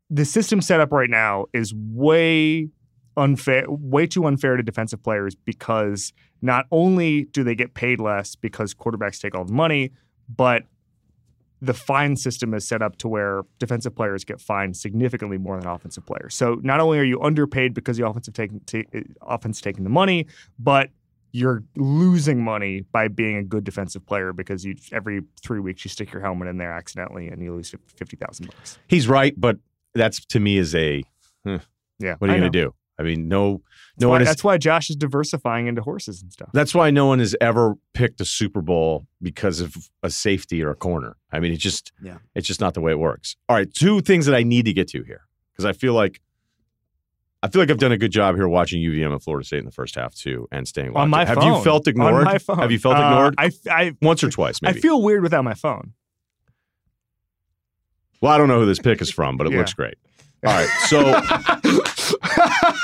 the system set up right now is way unfair, way too unfair to defensive players because not only do they get paid less because quarterbacks take all the money, but the fine system is set up to where defensive players get fined significantly more than offensive players. So not only are you underpaid because the offensive taking t- uh, offense taking the money, but you're losing money by being a good defensive player because you every three weeks you stick your helmet in there accidentally and you lose fifty thousand bucks. He's right, but that's to me is a huh, Yeah, what are you going to do? I mean, no, That's no why, one is. that's why Josh is diversifying into horses and stuff. That's why no one has ever picked a Super Bowl because of a safety or a corner. I mean, it just Yeah. it's just not the way it works. All right, two things that I need to get to here because I feel like I feel like I've done a good job here watching UVM and Florida State in the first half too, and staying On my. Have phone. you felt ignored? On my phone. Have you felt Uh, ignored I, I, once or twice? Maybe. I feel weird without my phone. Well, I don't know who this pick is from, but it Yeah. looks great. All right, so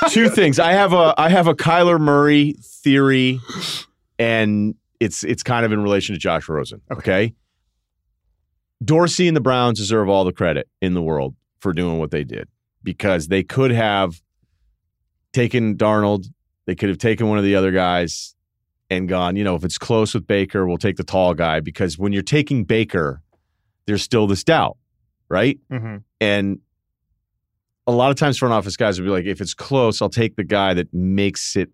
two things. I have a I have a Kyler Murray theory, and it's it's kind of in relation to Josh Rosen. Okay. Dorsey and the Browns deserve all the credit in the world for doing what they did because they could have taken Darnold, they could have taken one of the other guys and gone, you know, if it's close with Baker, we'll take the tall guy because when you're taking Baker, there's still this doubt, right? Mhm. And a lot of times front office guys will be like, if it's close, I'll take the guy that makes it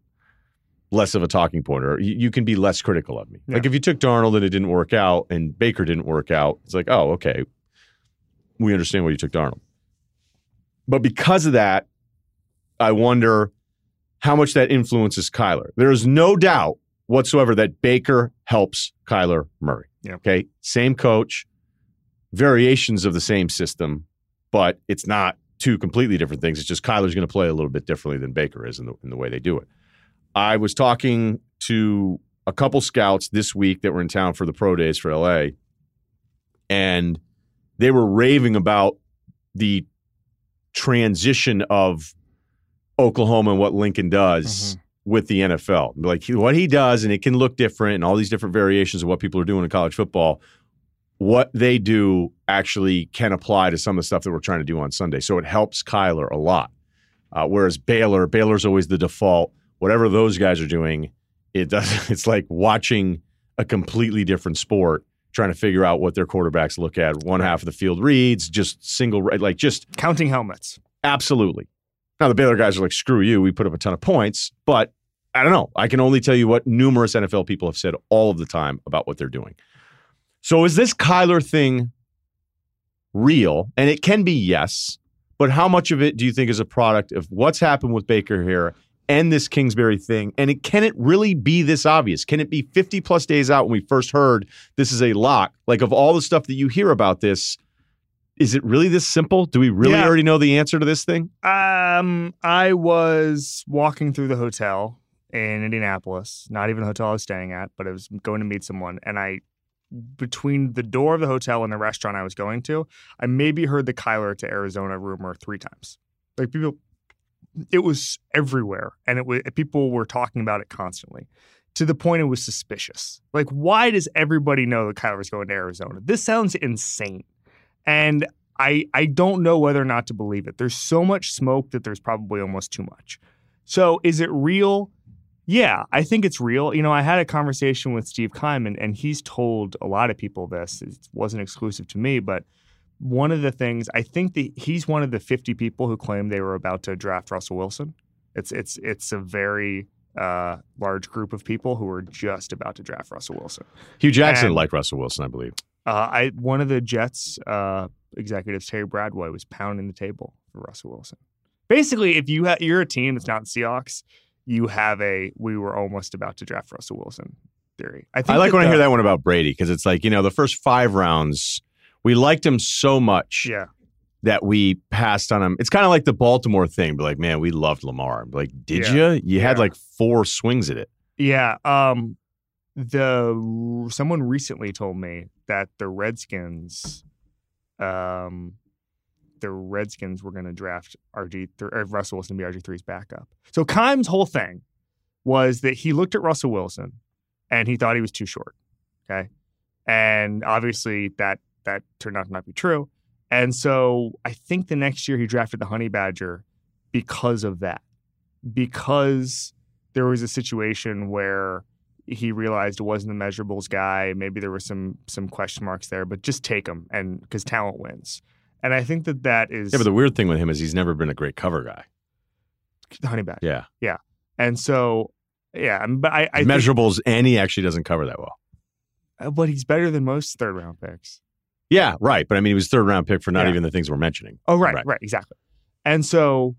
less of a talking point, or you, you can be less critical of me. Yeah. Like if you took Darnold and it didn't work out and Baker didn't work out, it's like, oh, okay. We understand why you took Darnold. But because of that, I wonder how much that influences Kyler. There is no doubt whatsoever that Baker helps Kyler Murray. Yeah. Okay. Same coach, variations of the same system, but it's not two completely different things. It's just Kyler's going to play a little bit differently than Baker is in the, in the way they do it. I was talking to a couple scouts this week that were in town for the pro days for LA, and they were raving about the transition of Oklahoma and what Lincoln does mm-hmm. with the NFL. Like what he does, and it can look different, and all these different variations of what people are doing in college football. What they do actually can apply to some of the stuff that we're trying to do on Sunday. So it helps Kyler a lot. Uh, whereas Baylor, Baylor's always the default. Whatever those guys are doing, it does. It's like watching a completely different sport, trying to figure out what their quarterbacks look at. One half of the field reads, just single, like just Counting helmets. Absolutely. Now the Baylor guys are like, screw you. We put up a ton of points, but I don't know. I can only tell you what numerous NFL people have said all of the time about what they're doing. So is this Kyler thing real? And it can be yes, but how much of it do you think is a product of what's happened with Baker here and this Kingsbury thing? And it can it really be this obvious? Can it be 50 plus days out when we first heard this is a lock? Like of all the stuff that you hear about this, is it really this simple? Do we really Yeah. already know the answer to this thing? Um, I was walking through the hotel in Indianapolis, not even the hotel I was staying at, but I was going to meet someone, and I between the door of the hotel and the restaurant I was going to, I maybe heard the Kyler to Arizona rumor three times. Like people, it was everywhere, and it was people were talking about it constantly, to the point it was suspicious. Like, why does everybody know that Kyler's going to Arizona? This sounds insane, and I I don't know whether or not to believe it. There's so much smoke that there's probably almost too much. So, is it real? Yeah, I think it's real. You know, I had a conversation with Steve Keim, and he's told a lot of people this. It wasn't exclusive to me, but one of the things I think that he's one of the 50 people who claim they were about to draft Russell Wilson. It's it's it's a very uh, large group of people who are just about to draft Russell Wilson. Hue Jackson And- liked Russell Wilson, I believe. Uh, I one of the Jets uh, executives, Terry Bradway, was pounding the table for Russell Wilson. Basically, if you ha- you're a team that's not Seahawks, you have a we were almost about to draft Russell Wilson theory. I, think I like when I hear that one about Brady because it's like, you know, the first five rounds, we liked him so much Yeah, that we passed on him. It's kind of like the Baltimore thing, but like, man, we loved Lamar. Like, did Yeah. you? You had like four swings at it. yeah. Um, the someone recently told me that the Redskins, um, the Redskins were going to draft RG or Russell Wilson to be RG 3's backup. So Keim's whole thing was that he looked at Russell Wilson and he thought he was too short. Okay. and obviously that that turned out to not be true. And so I think the next year he drafted the Honey Badger because of that, because there was a situation where he realized it wasn't the measurables guy. Maybe there were some some question marks there, but just take him and because talent wins. And I think that that is Yeah, but the weird thing with him is he's never been a great cover guy. the Honey Badger. Yeah. Yeah. And so yeah, but I, I think- Measurables, and he actually doesn't cover that well. Uh, but he's better than most third round picks. Yeah, right. But I mean, he was third round pick for not Yeah. even the things we're mentioning. Oh, right, Right. right, exactly. And so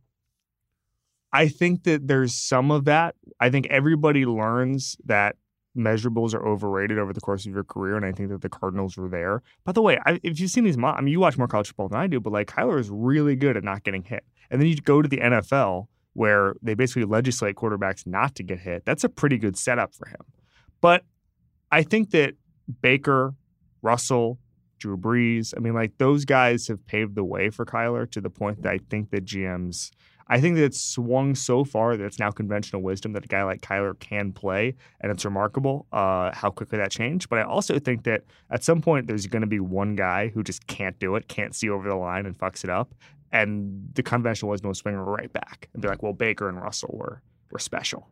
I think that there's some of that. I think everybody learns that measurables are overrated over the course of your career, and I think that the Cardinals were there. By the way, I, if you've seen these, mo- I mean, you watch more college football than I do, but like Kyler is really good at not getting hit. And then you go to the NFL where they basically legislate quarterbacks not to get hit. That's a pretty good setup for him. But I think that Baker, Russell, Drew Brees, I mean, like those guys have paved the way for Kyler to the point that I think that GMs, I think that it's swung so far that it's now conventional wisdom that a guy like Kyler can play, and it's remarkable uh, how quickly that changed. But I also think that at some point there's going to be one guy who just can't do it, can't see over the line, and fucks it up, and the conventional wisdom will swing right back and be like, well, Baker and Russell were were special.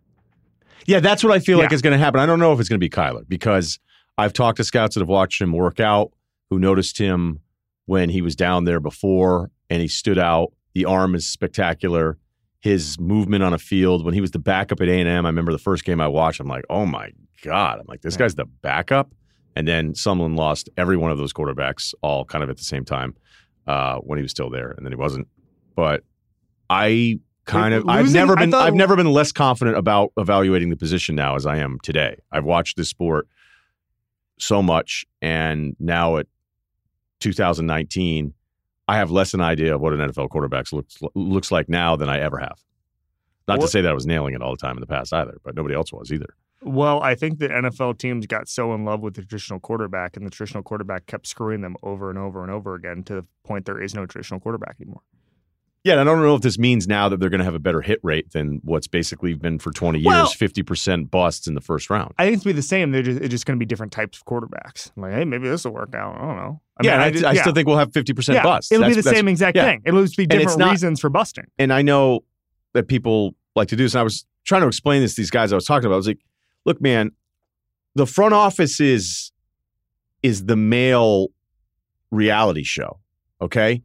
Yeah, that's what I feel like is going to happen. I don't know if it's going to be Kyler because I've talked to scouts that have watched him work out, who noticed him when he was down there before and he stood out. The arm is spectacular. His movement on a field when he was the backup at A and. I remember the first game I watched. I'm like, oh my god! I'm like, this guy's the backup. And then Sumlin lost every one of those quarterbacks all kind of at the same time uh, when he was still there, and then he wasn't. But I kind of I've never been thought- I've never been less confident about evaluating the position now as I am today. I've watched this sport so much and now at 2019 I have less an idea of what an NFL quarterback looks looks like now than I ever have. Not to say that I was nailing it all the time in the past either, but nobody else was either. Well, I think that NFL teams got so in love with the traditional quarterback, and the traditional quarterback kept screwing them over and over and over again to the point there is no traditional quarterback anymore. Yeah, and I don't know if this means now that they're going to have a better hit rate than what's basically been for 20 years, Well- 50% busts in the first round. I think it's be the same. They're just, it's just going to be different types of quarterbacks. like, hey, maybe this will work out. I don't know. I yeah, mean, and I, I yeah. still think we'll have 50% yeah, busts. It'll be the same exact yeah. thing. It'll just be different not- reasons for busting. and I know that people like to do this. And I was trying to explain this to these guys I was talking about. I was like, look, man, the front office is is the male reality show. Okay.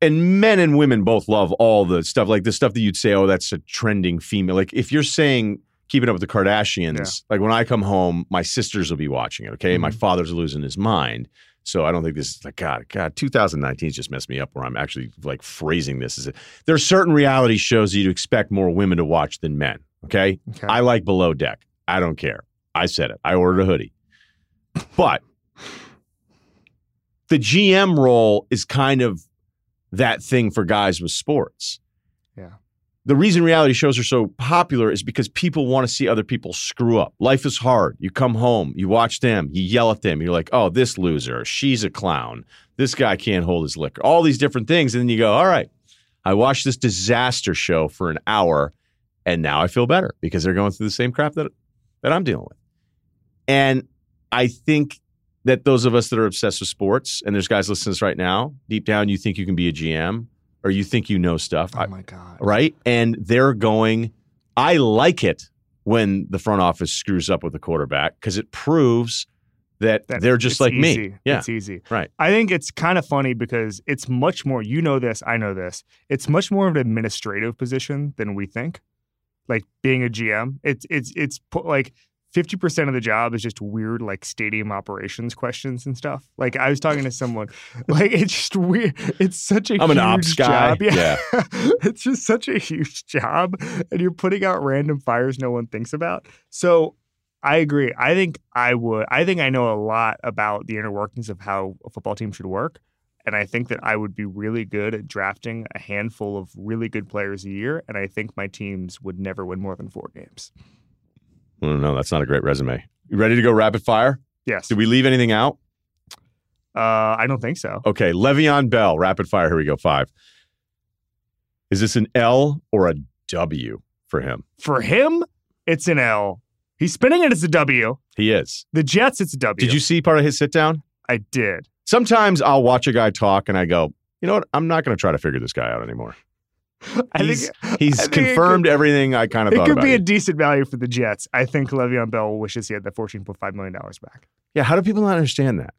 And men and women both love all the stuff, like the stuff that you'd say, oh, that's a trending female. Like if you're saying keeping up with the Kardashians, like when I come home, my sisters will be watching it. Okay. My Mhm. father's losing his mind. So I don't think this is like God. God, 2019 just messed me up. Where I'm actually like phrasing this a, there are certain reality shows that you'd expect more women to watch than men. Okay, Okay. I like Below Deck. I don't care. I said it. I ordered a hoodie, but the GM role is kind of that thing for guys with sports. Yeah. The reason reality shows are so popular is because people want to see other people screw up. Life is hard. You come home, you watch them, you yell at them. You're like, oh, this loser, she's a clown. This guy can't hold his liquor. All these different things. And then you go, all right, I watched this disaster show for an hour and now I feel better because they're going through the same crap that, that I'm dealing with. And I think that those of us that are obsessed with sports, and there's guys listening to this right now, deep down, you think you can be a GM or you think you know stuff. oh my god. right? And they're going, I like it when the front office screws up with the quarterback because it proves that, That they're just like me. Yeah. It's easy. Right. I think it's kind of funny because it's much more, you know this, I know this. It's much more of an administrative position than we think. Like being a GM, it's it's it's like 50% of the job is just weird like stadium operations questions and stuff. Like I was talking to someone, like it's just weird. It's such a I'm an huge ops guy. job. Yeah. it's just such a huge job and you're putting out random fires no one thinks about. So I agree. I think I would. I think I know a lot about the inner workings of how a football team should work. And I think that I would be really good at drafting a handful of really good players a year. And I think my teams would never win more than four games. I don't. That's not a great resume. You ready to go rapid fire? Yes. Did we leave anything out? Uh, I don't think so. Okay. Le'Veon Bell, rapid fire. Here we go. Five. Is this an L or a W for him? For him, it's an L. He's spinning it as a W. He is. The Jets, it's a W. Did you see part of his sit down? I did. Sometimes I'll watch a guy talk and I go, you know what? I'm not going to try to figure this guy out anymore. I He's, think he's I think it confirmed everything I kind of it could be a decent value for the Jets. I think Le'Veon Bell wishes he had that fourteen point five million dollars back. yeah, how do people not understand that?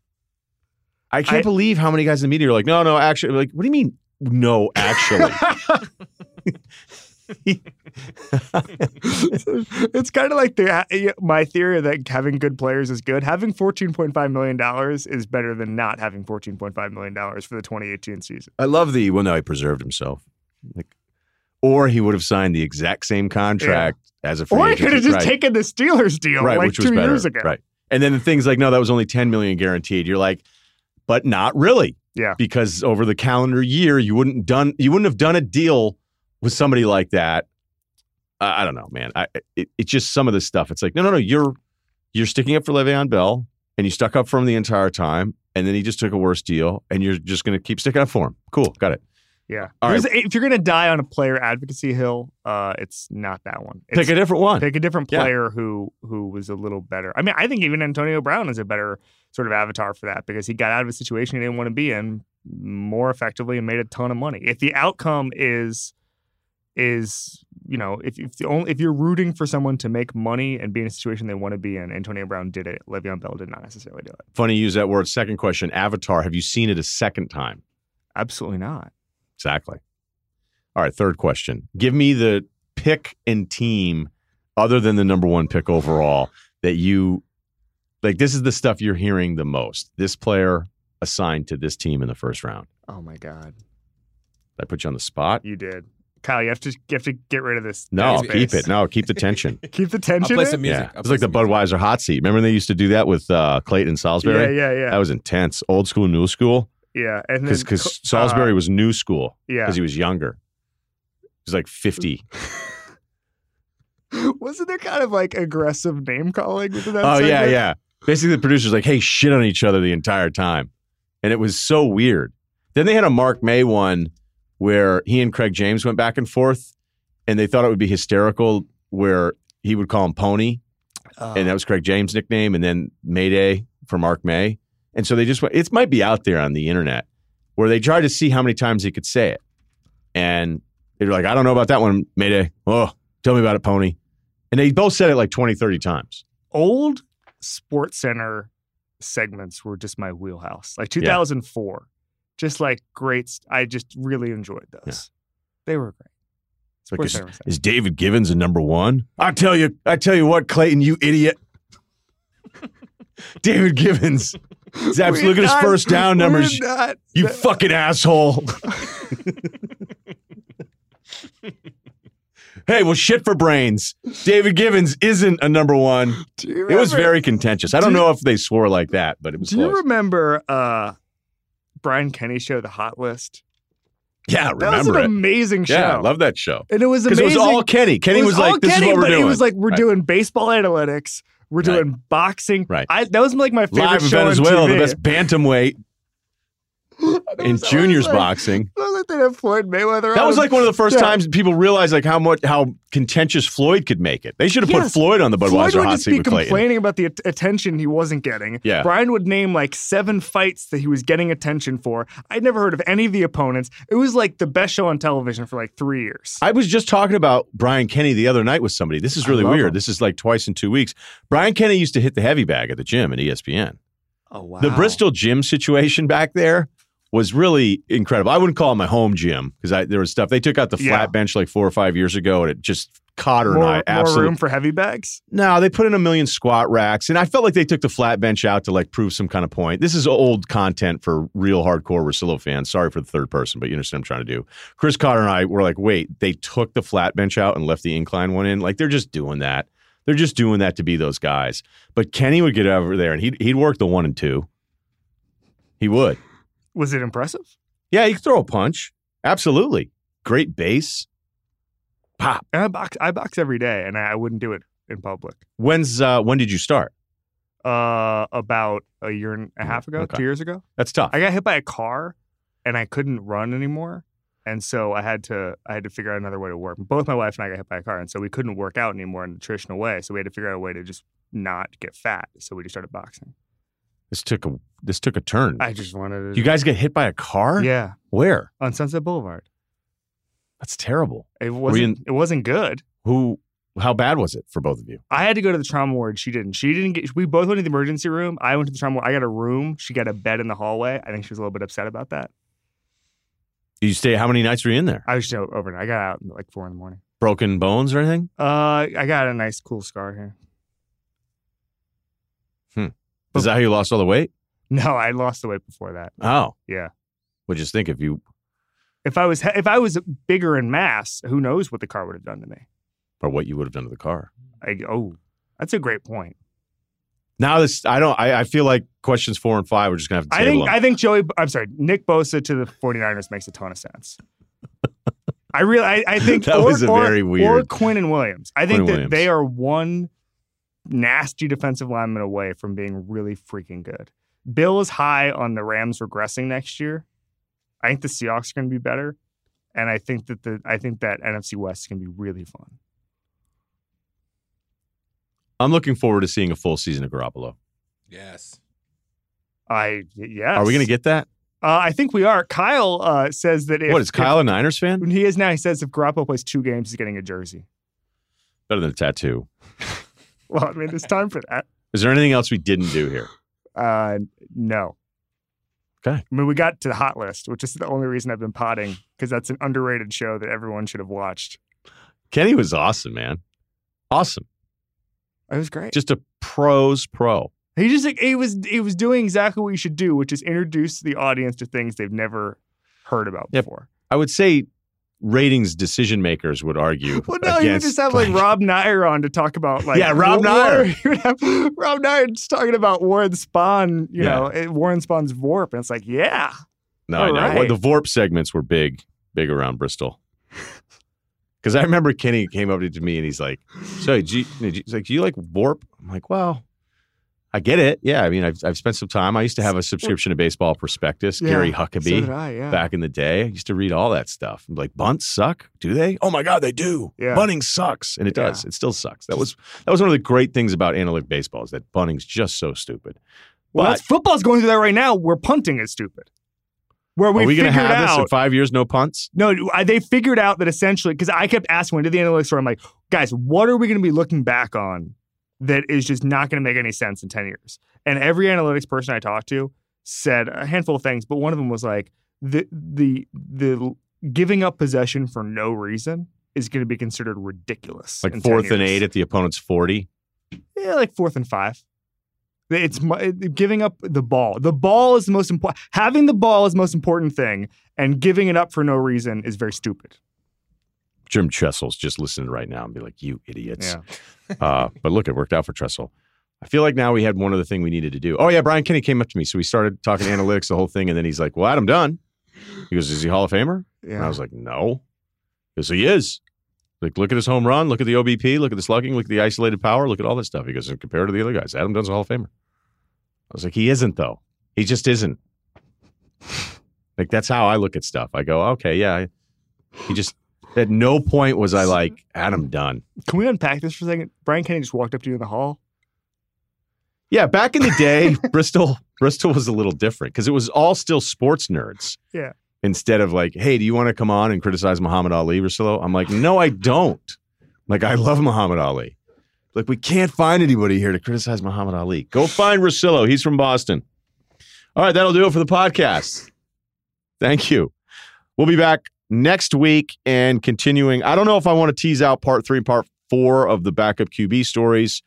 I can't I- believe how many guys in the media are like, no, no, actually, like, what do you mean? No, actually. it's kind of like the my theory that having good players is good. Having fourteen point five million dollars is better than not having fourteen point five million dollars for the twenty eighteen season. I love the well, no, he preserved himself. Like, or he would have signed the exact same contract as a free Or he could have just right, taken the Steelers deal right, like which was two better. years ago. Right. And then the things like, no, that was only 10 million guaranteed. You're like, but not really. Yeah. Because over the calendar year, you wouldn't done you wouldn't have done a deal with somebody like that. I I don't know, man. I it, it's just some of this stuff. It's like, no, no, no. You're you're sticking up for Le'Veon Bell, and you stuck up for him the entire time, and then he just took a worse deal, and you're just going to keep sticking up for him. Cool, got it. Yeah. Right. If you're gonna die on a player advocacy hill, uh, it's not that one. It's, Pick a different one. pick a different Yeah. player who who was a little better. I mean, I think even Antonio Brown is a better sort of avatar for that because he got out of a situation he didn't want to be in more effectively and made a ton of money. If the outcome is is you know if if the only if you're rooting for someone to make money and be in a situation they want to be in, Antonio Brown did it. Le'Veon Bell did not necessarily do it. Funny you use that word. Second question: Avatar. Have you seen it a second time? Absolutely not. Exactly. All right, third question. Give me the pick and team other than the number one pick overall that you like. This is the stuff you're hearing the most. This player assigned to this team in the first round. Oh my god, Did I put you on the spot? you did. Kyle, you have to you have to get rid of this. No, dead keep it. No, keep the tension. Keep the I'll tension. play in? some music. yeah, I'll it's play like the some music. Budweiser hot seat. Remember when they used to do that with uh, Clayton and Salisbury? Yeah, yeah, yeah. That was intense. Old school, new school. Yeah, and then Because Salisbury uh, was new school yeah, because he was younger. He was like 50. wasn't there kind of like aggressive name calling? Oh yeah, yeah. Basically, the producers like, "Hey, shit on each other the entire time," and it was so weird. Then they had a Mark May one where he and Craig James went back and forth, and they thought it would be hysterical where he would call him Pony, Uh, and that was Craig James' nickname, and then Mayday for Mark May, and so they just went. It might be out there on the internet where they tried to see how many times he could say it, and they were like, "I don't know about that one, Mayday. Oh, tell me about it, Pony," and they both said it like 20, 30 times. old Sports Center segments were just my wheelhouse. Like 2004, just like great. st- I just really enjoyed those. They were great. It's like, is, is David Givens a number one? I tell you, I tell you what, Clayton, you idiot. David Givens. Zaps, look at his first down numbers. not- You fucking asshole. hey, well, shit for brains. David Givens isn't a number one. You It was very contentious. I don't Do know if they swore like that, but it was Do you remember uh Brian Kenny show, The Hot List? yeah, That was remember an it. amazing show. Yeah, I love that show. and it was Because amazing. it was all Kenny. Kenny It was, like, this Kenny, is what we're but doing. It was like we're Right. doing baseball analytics. We're Right. doing boxing. Right. I, that was like my favorite Live in show on Venezuela, the best bantamweight in juniors like- boxing. like they had Floyd Mayweather. That was like one of the first Yeah. times people realized like how much how contentious Floyd could make it. They should have put Floyd on the Floyd Budweiser would hot just seat be Clayton. complaining about the at- attention he wasn't getting. Yeah. Brian would name like seven fights that he was getting attention for. I'd never heard of any of the opponents. It was like the best show on television for like three years. I was just talking about Brian Kenny the other night with somebody. This is really weird. him. This is like twice in two weeks. Brian Kenny used to hit the heavy bag at the gym at ESPN. oh wow. The Bristol gym situation back there was really incredible. I wouldn't call it my home gym because there was stuff they took out the Yeah. flat bench like four or five years ago, and it just Cotter more, and I more absolutely room for heavy bags. No, they put in a million squat racks, and I felt like they took the flat bench out to like prove some kind of point. This is old content for real hardcore Russillo fans. Sorry for the third person, but you understand what I'm trying to do. Chris Cotter and I were like, wait, they took the flat bench out and left the incline one in. Like they're just doing that. They're just doing that to be those guys. But Kenny would get over there and he'd he'd work the one and two. He would. Was it impressive? Yeah, he could throw a punch. Absolutely. Great base. Pop. And I box. I box every day, and I, I wouldn't do it in public. When's uh when did you start? Uh, about a year and a half ago, Okay. two years ago, That's tough. I got hit by a car, and I couldn't run anymore. and so I had to I had to figure out another way to work. Both my wife and I got hit by a car, and so we couldn't work out anymore in a traditional way. So we had to figure out a way to just not get fat. So we just started boxing. This took a this took a turn. I just wanted to. you guys get hit by a car? yeah, Where? on Sunset Boulevard. That's terrible. It wasn't. in- it wasn't good. Who? How bad was it for both of you? I had to go to the trauma ward. She didn't. She didn't get. We both went to the emergency room. I went to the trauma. ward. I got a room. She got a bed in the hallway. I think she was a little bit upset about that. You stay? How many nights were you in there? I was just overnight. I got out at like four in the morning. Broken bones or anything? Uh, I got a nice cool scar here. Is that how you lost all the weight? No, I lost the weight before that. Oh, Yeah. Would just think if you If I was if I was bigger in mass, who knows what the car would have done to me? or what you would have done to the car. I, oh, that's a great point. Now this, I don't. I, I feel like questions four and five. We're just gonna have to I think them. I think Joey. I'm sorry, Nick Bosa to the 49ers makes a ton of sense. I really, I, I think That or, was a or- very Or weird- Quinnen Williams. I think Quinn that Williams. they are one nasty defensive lineman away from being really freaking good. Bill is high on the Rams regressing next year. I think the Seahawks are going to be better, and I think that the I think that NFC West is going to be really fun. I'm looking forward to seeing a full season of Garoppolo. Yes. I yes. Are we gonna get that? Uh, I think we are. Kyle uh, says that if what is Kyle a Niners fan? He is now. He says if Garoppolo plays two games, he's getting a jersey. Better than a tattoo. Well, I mean, it's time for that. Is there anything else we didn't do here? Uh, no. Okay. I mean, we got to the hot list, which is the only reason I've been potting because that's an underrated show that everyone should have watched. Kenny was awesome, man. Awesome. It was great. Just a pros pro. he just like, he was he was doing exactly what you should do, which is introduce the audience to things they've never heard about Yep. before. I would say ratings decision makers would argue. Well, no, you would just have like Rob Neyer on to talk about like Yeah, Rob War- Neyer. You would have Rob Neyer just talking about Warren Spahn, you Yeah. know, eh, Warren Spahn's Vorp, and it's like, yeah, No, I know. right. Well, the Vorp segments were big, big around Bristol. Because I remember Kenny came up to me and he's like, "So, do you, he's like, do you like Vorp?" I'm like, "Well, I get it. Yeah, I mean, I've I've spent some time. I used to have a subscription to Baseball Prospectus, Yeah, Gary Huckabay, did I, yeah. back in the day. I used to read all that stuff. I'm like, bunts suck? Do they? Oh my god, they do. Yeah. Bunting sucks, and it does. It still sucks. That was that was one of the great things about analytic baseball is that bunting's just so stupid. Well, But- football's going through that right now. Where punting is stupid. Where we, Are we going to have this in five years? No punts. no, I, they figured out that essentially because I kept asking when did the analytics story, I'm like, guys, what are we going to be looking back on that is just not going to make any sense in ten years? And every analytics person I talked to said a handful of things, but one of them was like the the the giving up possession for no reason is going to be considered ridiculous. Like 10 fourth and eight at the opponent's forty. Yeah, like fourth and five. It's giving up the ball. The ball is the most important. Having the ball is the most important thing, and giving it up for no reason is very stupid. Jim Tressel's just listening right now and be like, "You idiots." Yeah. uh, but look, it worked out for Tressel. I feel like now we had one other thing we needed to do. Oh yeah, Brian Kenny came up to me, so we started talking analytics, the whole thing, and then he's like, "Well, Adam Dunn." He goes, "Is he Hall of Famer?" And I was like, "No." Goes, "He is." Like, look at his home run, look at the OBP, look at the slugging, look at the isolated power, look at all this stuff. He goes, and compared to the other guys, Adam Dunn's a Hall of Famer. I was like, he isn't though. He just isn't. Like that's how I look at stuff. I go, okay, yeah. He just at no point was I like Adam Dunn. Can we unpack this for a second? Brian Kenny just walked up to you in the hall. Yeah, back in the day, Bristol Bristol was a little different because it was all still sports nerds. Yeah. Instead of like, hey, do you want to come on and criticize Muhammad Ali, Russillo? I'm like, no, I don't. Like, I love Muhammad Ali. Like, we can't find anybody here to criticize Muhammad Ali. Go find Russillo. He's from Boston. All right, that'll do it for the podcast. Thank you. We'll be back next week and continuing. I don't know if I want to tease out part three and part four of the backup QB stories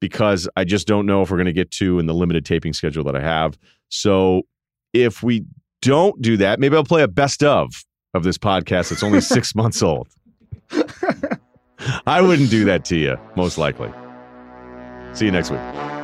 because I just don't know if we're going to get to in the limited taping schedule that I have. So if we don't do that, maybe I'll play a best of of this podcast that's only six months old. I wouldn't do that to you, most likely. See you next week.